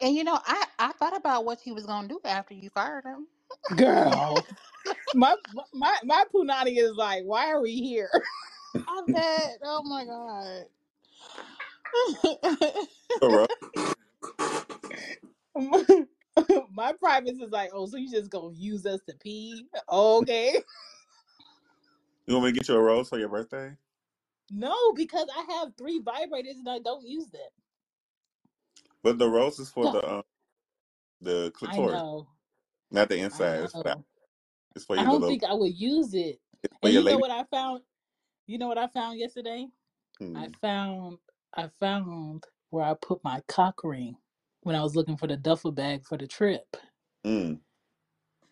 I, and you know, I I thought about what he was gonna do after you fired him. Girl, my my my punani is like, why are we here? I bet. Oh my god. my private is like, oh, so you just gonna use us to pee? Okay. You want me to get you a rose for your birthday? No, because I have three vibrators and I don't use them. But the rose is for the um, the clitoris, not the inside. It's for, it's for I don't little... think I would use it. And you lady... know what I found? You know what I found yesterday? Hmm. I found I found where I put my cock ring when I was looking for the duffel bag for the trip. Mm.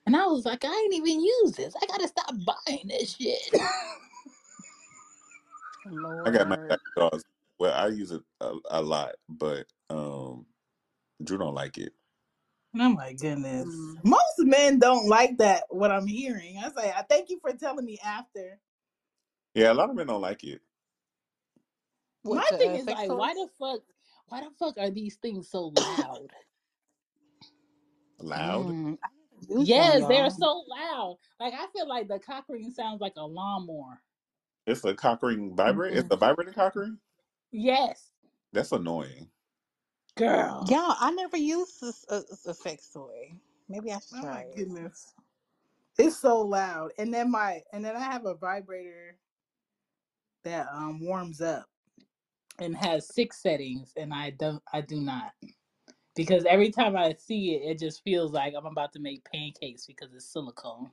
And I was like, I ain't even use this. I gotta stop buying this shit. Lord. I got my dogs. Well, I use it a, a, lot, but um Drew don't like it. Oh my goodness. Mm. Most men don't like that what I'm hearing. I say, I thank you for telling me after. Yeah, a lot of men don't like it. My thing is like, why the fuck why the fuck are these things so loud? Loud? Mm, yes, they're so loud. Like I feel like the cock ring sounds like a lawnmower. It's a cock ring vibrate. Mm-hmm. It's a vibrating cock ring. Yes. That's annoying. Girl. Yeah, I never used this a, a sex toy. Maybe I should. Oh my it. goodness. It's so loud. And then my and then I have a vibrator that um warms up and has six settings and I don't I do not. Because every time I see it, it just feels like I'm about to make pancakes because it's silicone.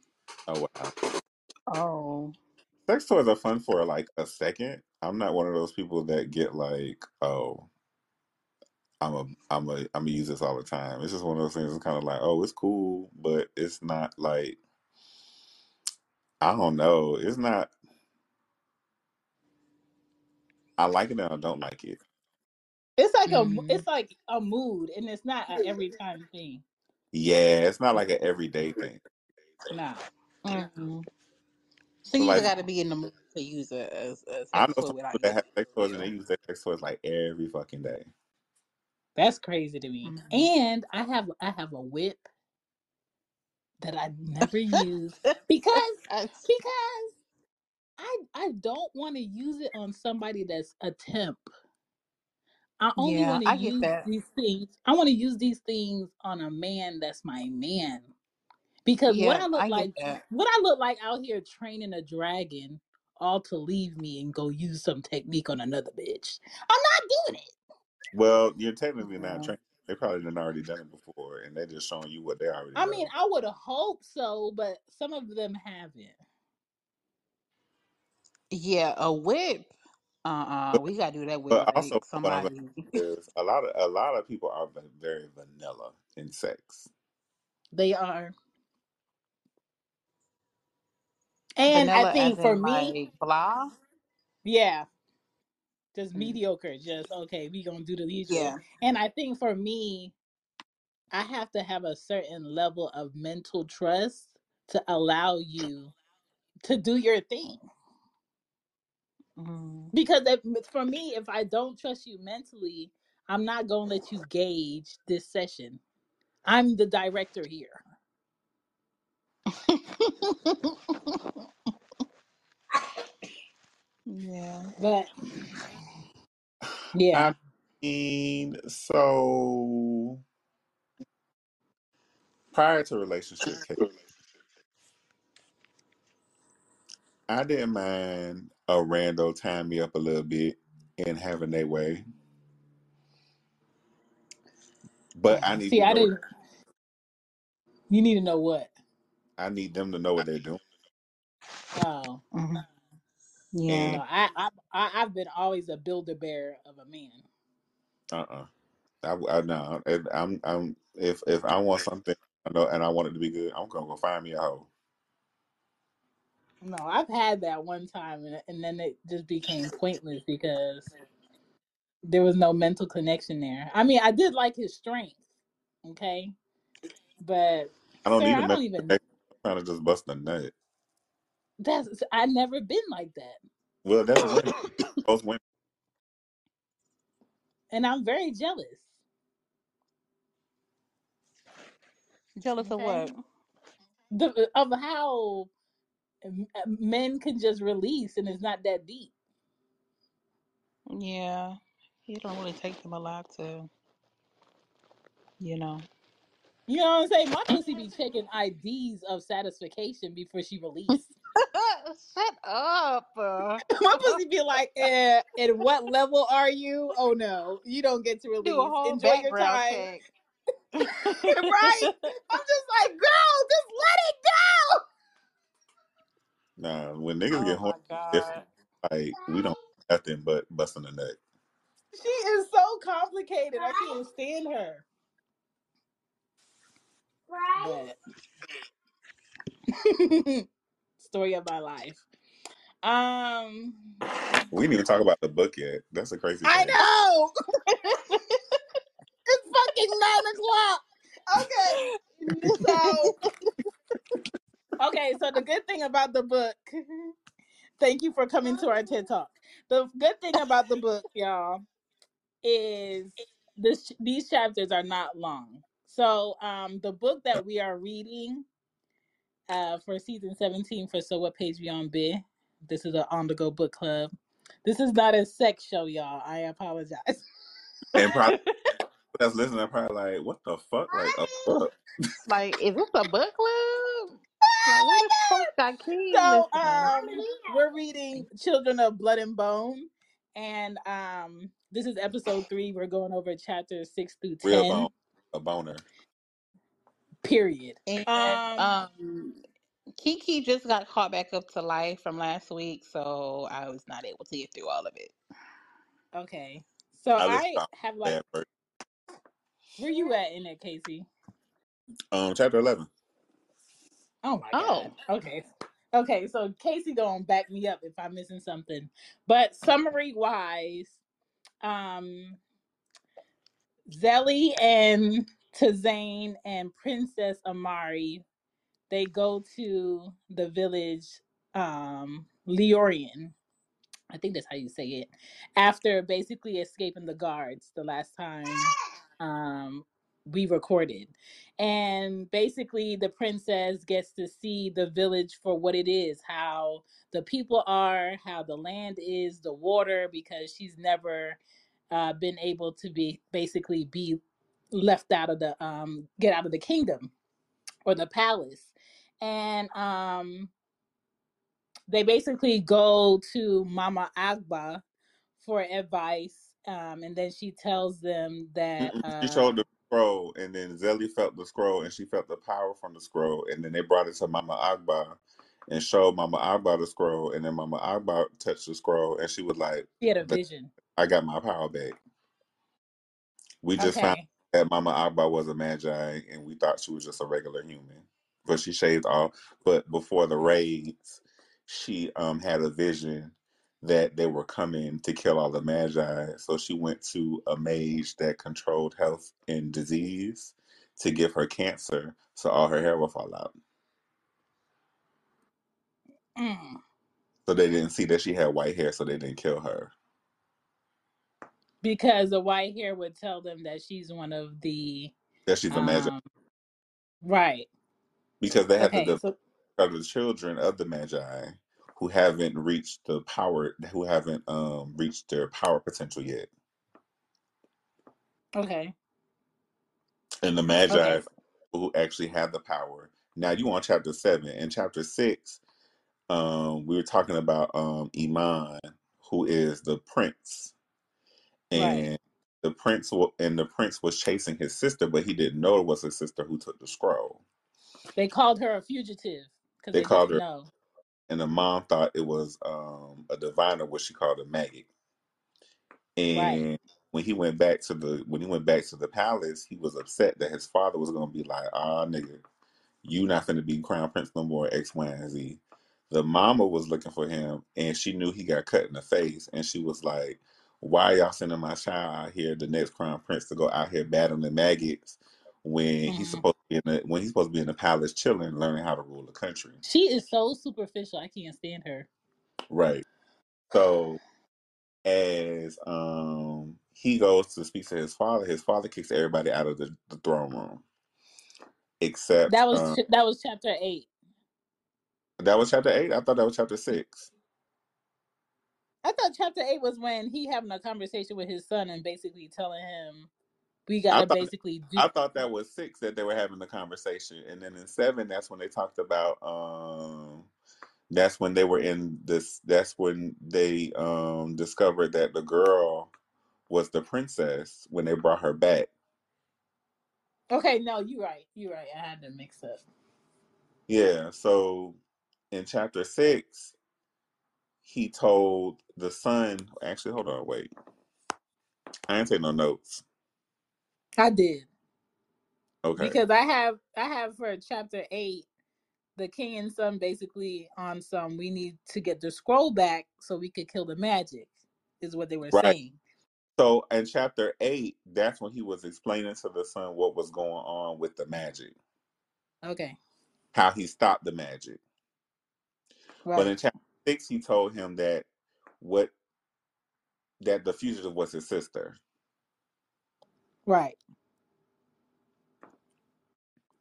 Oh wow. Oh. Sex toys are fun for like a second. I'm not one of those people that get like, oh, I'm a I'm a I'm gonna use this all the time. It's just one of those things. It's kind of like, oh, it's cool, but it's not like I don't know. It's not. I like it and I don't like it. It's like mm-hmm. a it's like a mood, and it's not an every time thing. Yeah, it's not like an everyday thing. Nah. Mm-hmm. So you like, got to be in the mood to use it as, as I know some people that have sex toys and they use their sex toys like every fucking day. That's crazy to me. Mm-hmm. And I have I have a whip that I never use because because I I don't want to use it on somebody that's a temp. I only yeah, want to use these things. I want to use these things on a man that's my man. Because yeah, what I look I like, what I look like out here training a dragon, all to leave me and go use some technique on another bitch. I'm not doing it. Well, you're technically not trained. They probably done already done it before, and they're just showing you what they already. I know. mean, I would have hoped so, but some of them haven't. Yeah, a whip. Uh uh-uh, uh we gotta do that with but like also somebody. Is a lot of a lot of people are very vanilla in sex. They are. And vanilla I think for me, like blah. Yeah, just mm. mediocre. Just okay, we gonna do the usual. Yeah. And I think for me, I have to have a certain level of mental trust to allow you to do your thing. Mm. Because if, for me, if I don't trust you mentally, I'm not gonna let you gauge this session. I'm the director here. Yeah. But yeah. I mean, so prior to relationship, I didn't mind a rando tying me up a little bit and having their way. But I need See, to I know. didn't. You need to know what. I need them to know what they're doing. Oh, mm-hmm. Yeah. I, I, I, I've been always a builder bear of a man. Uh uh I, I no. If I'm I'm if if I want something, I know, and I want it to be good, I'm gonna go find me a hoe. No, I've had that one time, and, and then it just became pointless because there was no mental connection there. I mean, I did like his strength, okay, but I don't sir, need a I don't even. I'm trying to just bust a nut. That's I never been like that, Well, that's women. Most women. and I'm very jealous. Jealous of Okay, what? the, uh, of how uh, men can just release, and it's not that deep. Yeah. It don't really take them a lot to, you know. You know what I'm saying? My pussy be checking IDs of satisfaction before she release. Shut up. Uh, My pussy be like, eh, at what level are you? Oh no, you don't get to release. do a whole Enjoy your time. right? I'm just like, girl, just let it go. Nah, when niggas Oh get my horny, god. like we don't do nothing but busting a nut. She is so complicated. I can't stand her. But story of my life. Um, We didn't even talk about the book yet. That's a crazy I thing. know. it's fucking nine o'clock. Okay. So okay, so the good thing about the book, thank you for coming to our TED Talk. The good thing about the book, y'all, is this these chapters are not long. So um the book that we are reading uh for season 17 for So What Page We On Bih. This is an on the go book club. This is not a sex show, y'all. I apologize. And probably that's listening are probably like, what the fuck? Like a book. like, is this a book club? Like, what the fuck got kids so um we're reading Children of Blood and Bone. And um this is episode three. We're going over chapters six through Real ten. bone, a boner. Period. And Um um, Kiki just got caught back up to life from last week, so I was not able to get through all of it. okay. So I listened I to have like that first. where you at in it, Casey? Um, chapter eleven. Oh my Oh. god. Okay. Okay, so Casey gonna back me up if I'm missing something. But summary wise, um Zelie and Tzain and Princess Amari, they go to the village um Leorian. I think that's how you say it. After basically escaping the guards the last time um we recorded. And basically the princess gets to see the village for what it is, how the people are, how the land is, the water because she's never uh been able to be basically be left out of the um get out of the kingdom or the palace. And um they basically go to Mama Agba for advice, um, and then she tells them that Mm-mm. She uh, showed the scroll, and then Zelie felt the scroll, and she felt the power from the scroll, and then they brought it to Mama Agba, and showed Mama Agba the scroll, and then Mama Agba touched the scroll, and she was like, she had a vision. "I got my power back." We just found Okay, that Mama Agba was a maji, and we thought she was just a regular human, but she shaved off. But before the raids, she um had a vision that they were coming to kill all the maji. So she went to a mage that controlled health and disease to give her cancer, so all her hair will fall out. Mm, So they didn't see that she had white hair, so they didn't kill her. Because the white hair would tell them that she's one of the That she's a maji um, right. because they have to Okay, develop so the children of the maji who haven't reached the power, who haven't um, reached their power potential yet. Okay. And the Maji okay. who actually have the power. Now you on chapter seven. In chapter six, um, we were talking about um, Inan, who is the prince, and right. the prince and the prince was chasing his sister, but he didn't know it was his sister who took the scroll. They called her a fugitive because they, they, called her, know. and the mom thought it was um, a diviner, what she called a maggot. And right. when he went back to the when he went back to the palace, he was upset that his father was gonna be like, "Ah, nigga, you not gonna be crown prince no more." X, Y, and Z. The mama was looking for him, and she knew he got cut in the face, and she was like, "Why y'all sending my child out here, the next crown prince, to go out here battling maggots when he's supposed to be in the when he's supposed to be in the palace chilling, learning how to rule the country?" She is so superficial. I can't stand her. Right. So as um he goes to speak to his father, his father kicks everybody out of the, the throne room. Except that was um, that was chapter eight. That was chapter eight. I thought that was chapter six. I thought chapter eight was when he having a conversation with his son and basically telling him we gotta thought, basically do. I thought that was six that they were having the conversation, and then in seven, that's when they talked about. um That's when they were in this. That's when they um discovered that the girl was the princess when they brought her back. Okay, no, you're right. You're right. I had to mix up. Yeah, so in chapter six, he told the son. Actually, hold on, wait. I ain't take no notes. I did. Okay. Because I have I have for chapter eight, the king and son basically on some we need to get the scroll back so we could kill the magic, is what they were right. saying. So in chapter eight, that's when he was explaining to the son what was going on with the magic. Okay. How he stopped the magic. Right. But in chapter six, he told him that what that the fugitive was his sister. Right.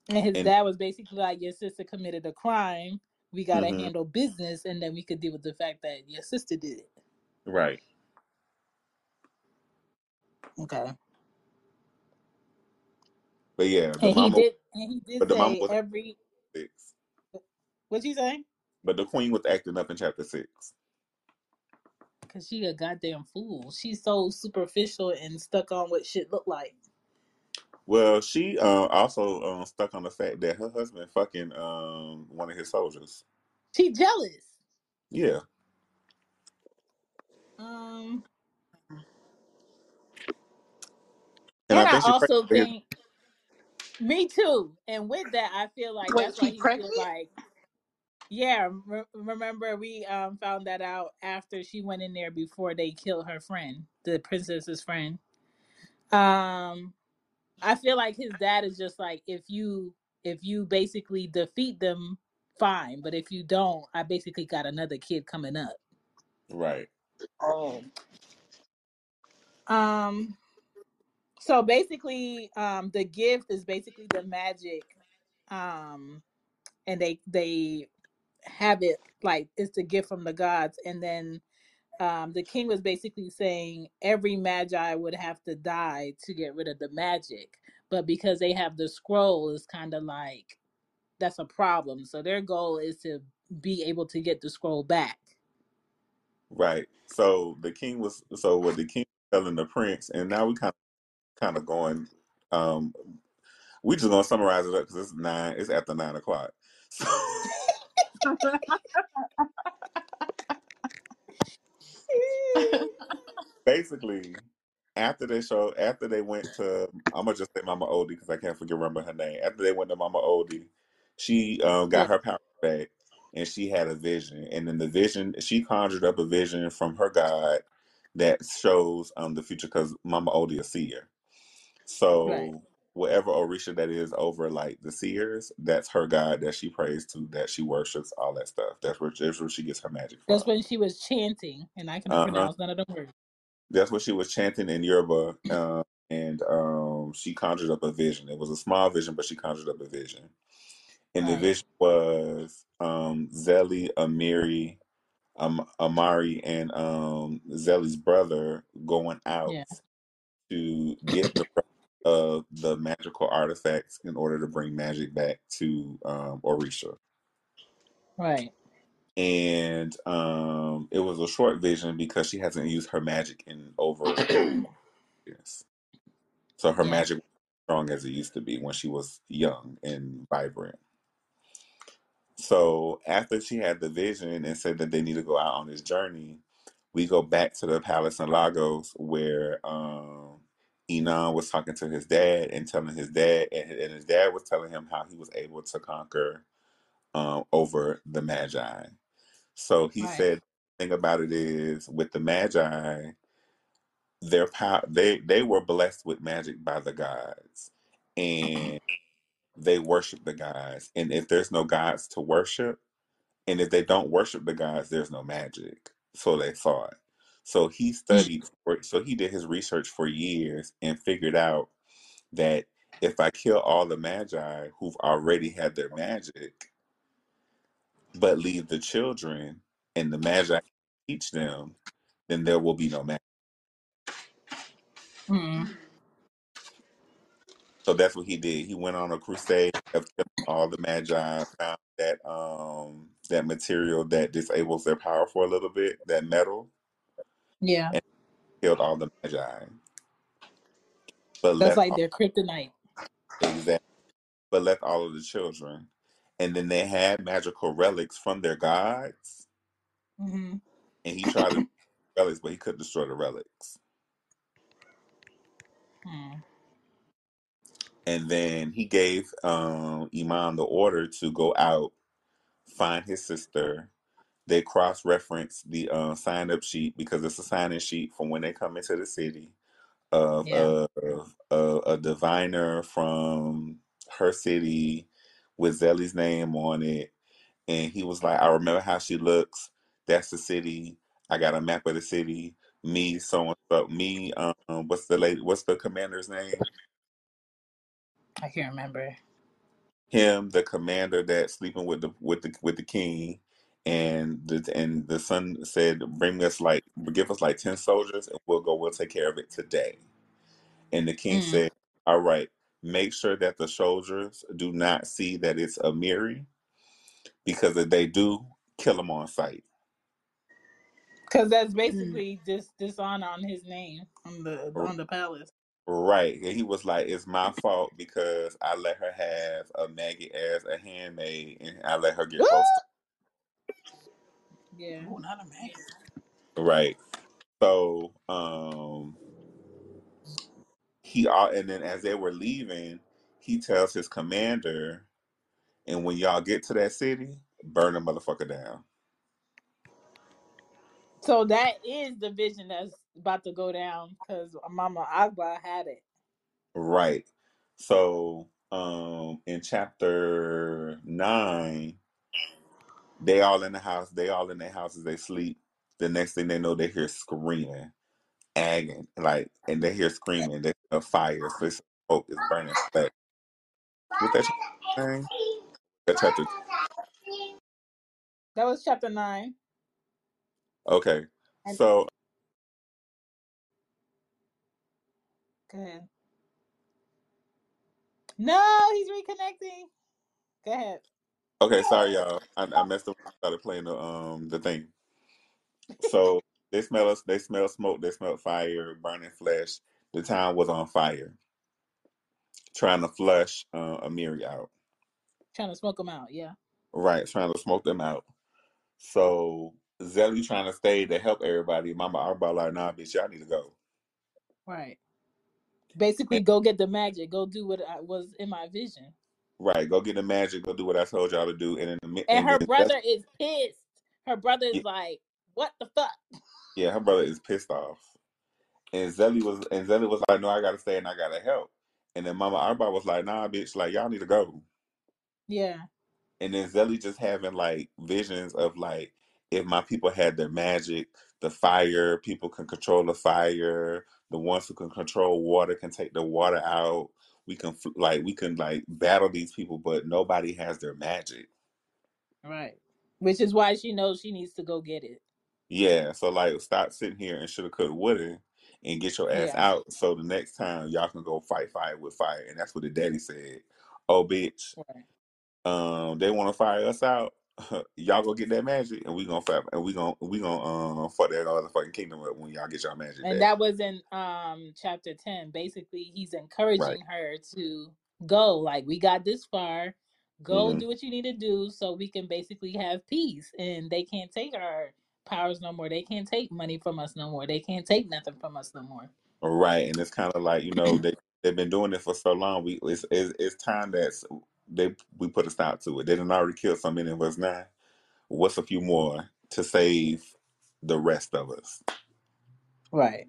And his and, dad was basically like, Your sister committed a crime. We gotta mm-hmm. handle business and then we could deal with the fact that your sister did it. Right. Okay. But yeah, the and mama, he did and he did but the mama was every six. What'd you say? But the queen was acting up in chapter six. Cause she a goddamn fool. She's so superficial and stuck on what shit look like. Well, she uh, also um, stuck on the fact that her husband fucking um, one of his soldiers. She jealous. Yeah. Um. And, and I, I also think, me too. And with that, I feel like Wait, that's why he pregnant? feels like yeah, re- remember we um found that out after she went in there before they killed her friend, the princess's friend. Um I feel like his dad is just like if you if you basically defeat them fine, but if you don't, I basically got another kid coming up. Right. Oh. Um so basically um the gift is basically the magic um and they they have it like it's a gift from the gods and then um, the king was basically saying every maji would have to die to get rid of the magic but because they have the scroll it's kind of like that's a problem so their goal is to be able to get the scroll back. Right so the king was so what the king was telling the prince and now we kind of kind of going um we just gonna summarize it up because it's nine it's after nine o'clock. So Basically, after they show, after they went to, I'm gonna just say Mama Odie because I can't forget remember her name. After they went to Mama Odie, she um, got her power back, and she had a vision. And in the vision, she conjured up a vision from her God that shows um the future because Mama Odie a seer. So right whatever Orisha that is over like the seers, that's her god that she prays to, that she worships, all that stuff. That's where, that's where she gets her magic from. That's when she was chanting, and I can uh-huh. pronounce none of the words. That's what she was chanting in Yoruba, uh, and um, she conjured up a vision. It was a small vision, but she conjured up a vision. And the vision was um, Zelie Amiri um, Amari and um, Zelie's brother going out Yeah. to get the of the magical artifacts in order to bring magic back to um, Orisha. Right. And um, it was a short vision because she hasn't used her magic in over years. So her Yeah. magic was strong as it used to be when she was young and vibrant. So after she had the vision and said that they need to go out on this journey, we go back to the palace in Lagos where um, Inan was talking to his dad and telling his dad, and, and his dad was telling him how he was able to conquer um, over the Maji. So he Right. said, the thing about it is with the Maji, their power, they they were blessed with magic by the gods, and they worship the gods. And if there's no gods to worship, and if they don't worship the gods, there's no magic. So they thought. So he studied, for, so he did his research for years and figured out that if I kill all the maji who've already had their magic, but leave the children and the maji teach them, then there will be no magic. Mm. So that's what he did. He went on a crusade of killing all the maji, found that um that material that disables their power for a little bit, that metal, Yeah. and killed all the maji. But That's left like all, their kryptonite. exactly, but left all of the children. And then they had magical relics from their gods, hmm and he tried to relics, but he couldn't destroy the relics. Mm. And then he gave um Inan the order to go out, find his sister. They cross reference the uh, sign up sheet because it's a sign in sheet from when they come into the city of, Yeah. of, of a diviner from her city with Zelie's name on it. And he was like, I remember how she looks. That's the city. I got a map of the city. Me, so and so. Me, um, what's the lady? What's the commander's name? I can't remember. him, the commander that's sleeping with the with the with the king, and the and the son said, "Bring us like give us like ten soldiers, and we'll go. We'll take care of it today." And the king Mm. said, "All right, make sure that the soldiers do not see that it's Amari, because if they do, kill them on sight." Because that's basically just dishonor on his name on the on the palace. Right, and he was like, "It's my fault because I let her have a maggot as a handmaid, and I let her get close to." Yeah. Oh, not a man. Right. So, um, he all and then as they were leaving, he tells his commander, and when y'all get to that city, burn the motherfucker down. So that is the vision that's about to go down because Mama Agba had it. Right. So, um, in chapter nine, they all in the house. They all in their houses. They sleep. The next thing they know, they hear screaming, agging, like, and they hear screaming. They a fire. So this smoke is burning flesh. What that nine? That chapter. That was chapter nine. Okay. And So go ahead. No, he's reconnecting. Go ahead. Okay, sorry y'all. I, I messed up. when I started playing the um the thing. So they smell us. They smell smoke. They smell fire, burning flesh. The town was on fire, trying to flush uh, Amari out. Trying to smoke them out. Yeah. Right, trying to smoke them out. So Zelie trying to stay to help everybody. Mama Agba like, nah, bitch, y'all need to go. Right. Basically, go get the magic. Go do what I was in my vision. Right, go get the magic. Go do what I told y'all to do. And in the mi- And and her brother is pissed. Her brother yeah, like, "What the fuck?" yeah, her brother is pissed off. And Zelie was and Zelie was like, no, I gotta stay and I gotta help. And then Mama Agba was like, nah, bitch, like y'all need to go. Yeah. And then Zelly just having like visions of like if my people had their magic, the fire, people can control the fire. The ones who can control water can take the water out. We can fl- like we can like battle these people, but nobody has their magic. Right. Which is why she knows she needs to go get it. Yeah, so like stop sitting here and shoulda coulda woulda and get your ass Yeah. out so the next time y'all can go fight fire with fire. And that's what the daddy said. Oh bitch. Right. Um they wanna fire us out. y'all go get that magic and we gonna fight and we gonna we gonna um fuck that other fucking kingdom up when y'all get y'all magic And back. that was in um chapter 10. Basically, he's encouraging Right. her to go. Like, we got this far. Go Mhm. do what you need to do so we can basically have peace. And they can't take our powers no more. They can't take money from us no more. They can't take nothing from us no more. Right. And it's kinda like, you know, they they've been doing it for so long. We it's it's, it's time that they we put a stop to it. They didn't already kill so many of us now. What's a few more to save the rest of us? Right.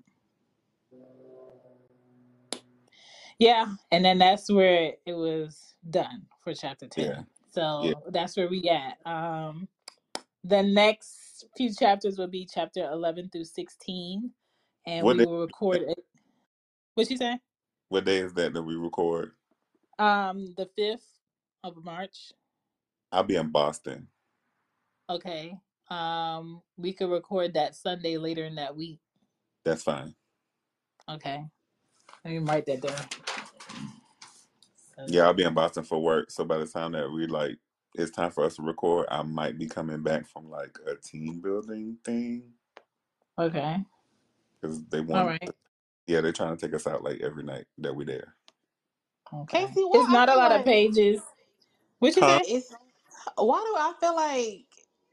Yeah. And then that's where it was done for chapter 10. Yeah. So Yeah. that's where we at. Um the next few chapters will be chapter 11 through 16 and What we day will record it what you say what day is that that we record? um the 5th of march I'll be in Boston. okay um we could record that sunday later in that week That's fine. okay let me write that down Yeah, I'll be in Boston for work. So by the time that we like it's time for us to record, I might be coming back from like a team building thing okay because they all want. right Yeah, they're trying to take us out like every night that we're there. okay Casey, why it's I not a feel lot of pages what you Huh? say it's why do I feel like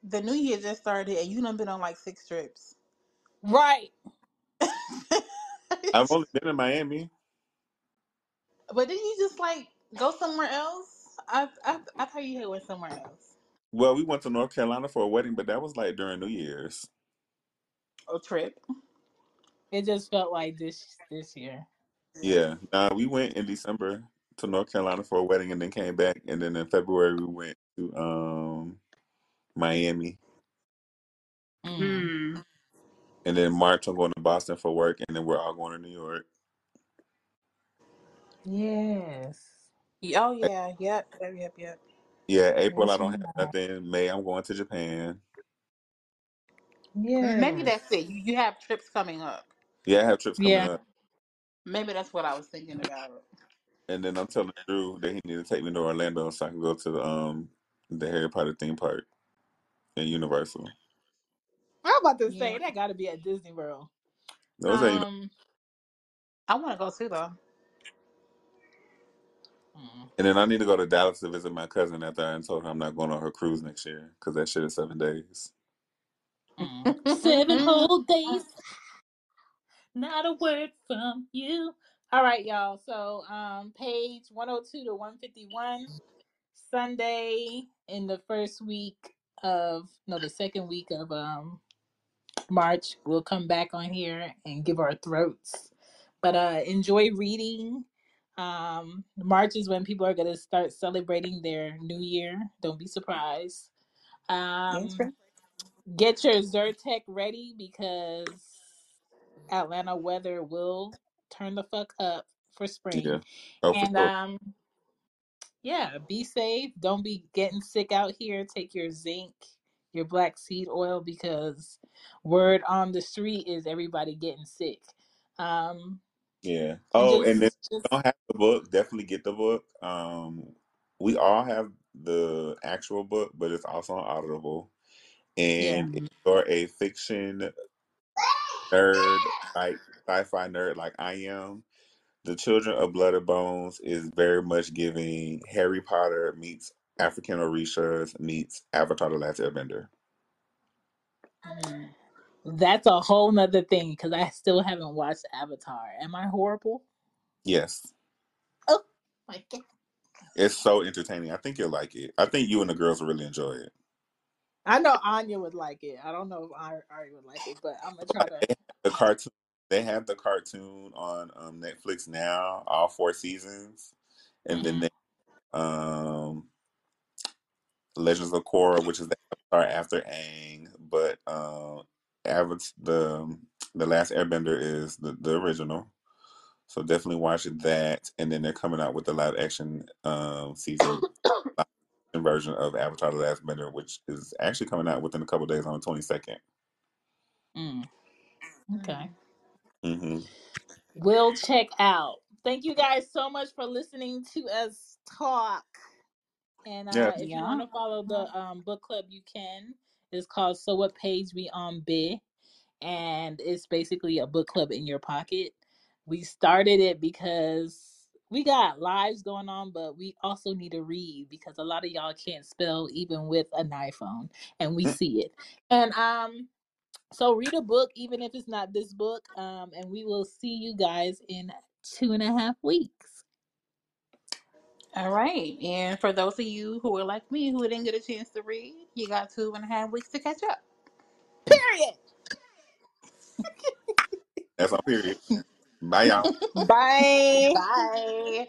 the new year just started and you done been on like six trips? right I've only been in Miami. But didn't you just like go somewhere else? I I I thought you had went somewhere else. Well, we went to North Carolina for a wedding, but that was like during New Year's. A trip. it just felt like this this year Yeah, nah, we went in December to North Carolina for a wedding and then came back, and then in February we went to um Miami, mm. Hmm. and then March I'm going to Boston for work, and then we're all going to New York. yes Oh yeah, yep, yep, yep, yep. Yeah, April yes I don't have you are. nothing. May I'm going to Japan. Yeah. Maybe yes that's it. You you have trips coming up. Yeah, I have trips coming yeah up, Maybe that's what I was thinking about. And then I'm telling Drew that he need to take me to Orlando so I can go to the um the Harry Potter theme park in Universal. i'm about to say Yeah. that got to be at disney world Those are you know, um I wanna go too though. mm. and then I need to go to Dallas to visit my cousin after I told her I'm not going on her cruise next year because that shit is seven days. Mm. Seven whole days, not a word from you. All right, y'all. So, um, page 102 to 151, Sunday in the first week of, no, the second week of um March, we'll come back on here and give our throats. But uh enjoy reading. Um, March is when people are gonna start celebrating their new year. Don't be surprised. Yes, Um, right. get your Zyrtec ready because Atlanta weather will turn the fuck up for spring. Yeah, oh for And sure. um yeah, be safe. Don't be getting sick out here. Take your zinc, your black seed oil because word on the street is everybody getting sick. Um Yeah. and Oh, and just if you don't have the book, definitely get the book. Um, we all have the actual book, but it's also on Audible. yeah. And if you're a fiction nerd, like sci-fi nerd, like I am, The Children of Blood and Bones is very much giving Harry Potter meets African Orishas meets Avatar: The Last Airbender. Mm. That's a whole nother thing because I still haven't watched Avatar. Am I horrible? Yes, Oh my god. it's so entertaining. I think you'll like it. I think you and the girls will really enjoy it. I know Anya would like it. I don't know if Ari Ari would like it, but I'm gonna try to. The cartoon. They have the cartoon on um, Netflix now, all four seasons, and then Mhm. they, um, Legends of Korra, which is the Avatar after Aang, but um, Avatar, the the Last Airbender is the, the original. So definitely watch that, and then they're coming out with the live action um, season version of Avatar: The Last Bender, which is actually coming out within a couple days on the twenty second. Mm. Okay. Mm-hmm. We'll check out. Thank you guys so much for listening to us talk. And uh, Yeah. if you Yeah. want to follow the um, book club, you can. It's called So What Page We On Bih, and it's basically a book club in your pocket. We started it because we got lives going on, but we also need to read because a lot of y'all can't spell even with an iPhone, and we see it. And um, so read a book, even if it's not this book. Um, and we will see you guys in two and a half weeks. All right. And for those of you who are like me who didn't get a chance to read, you got two and a half weeks to catch up. Period. That's on period. Bye, y'all. Bye. Bye.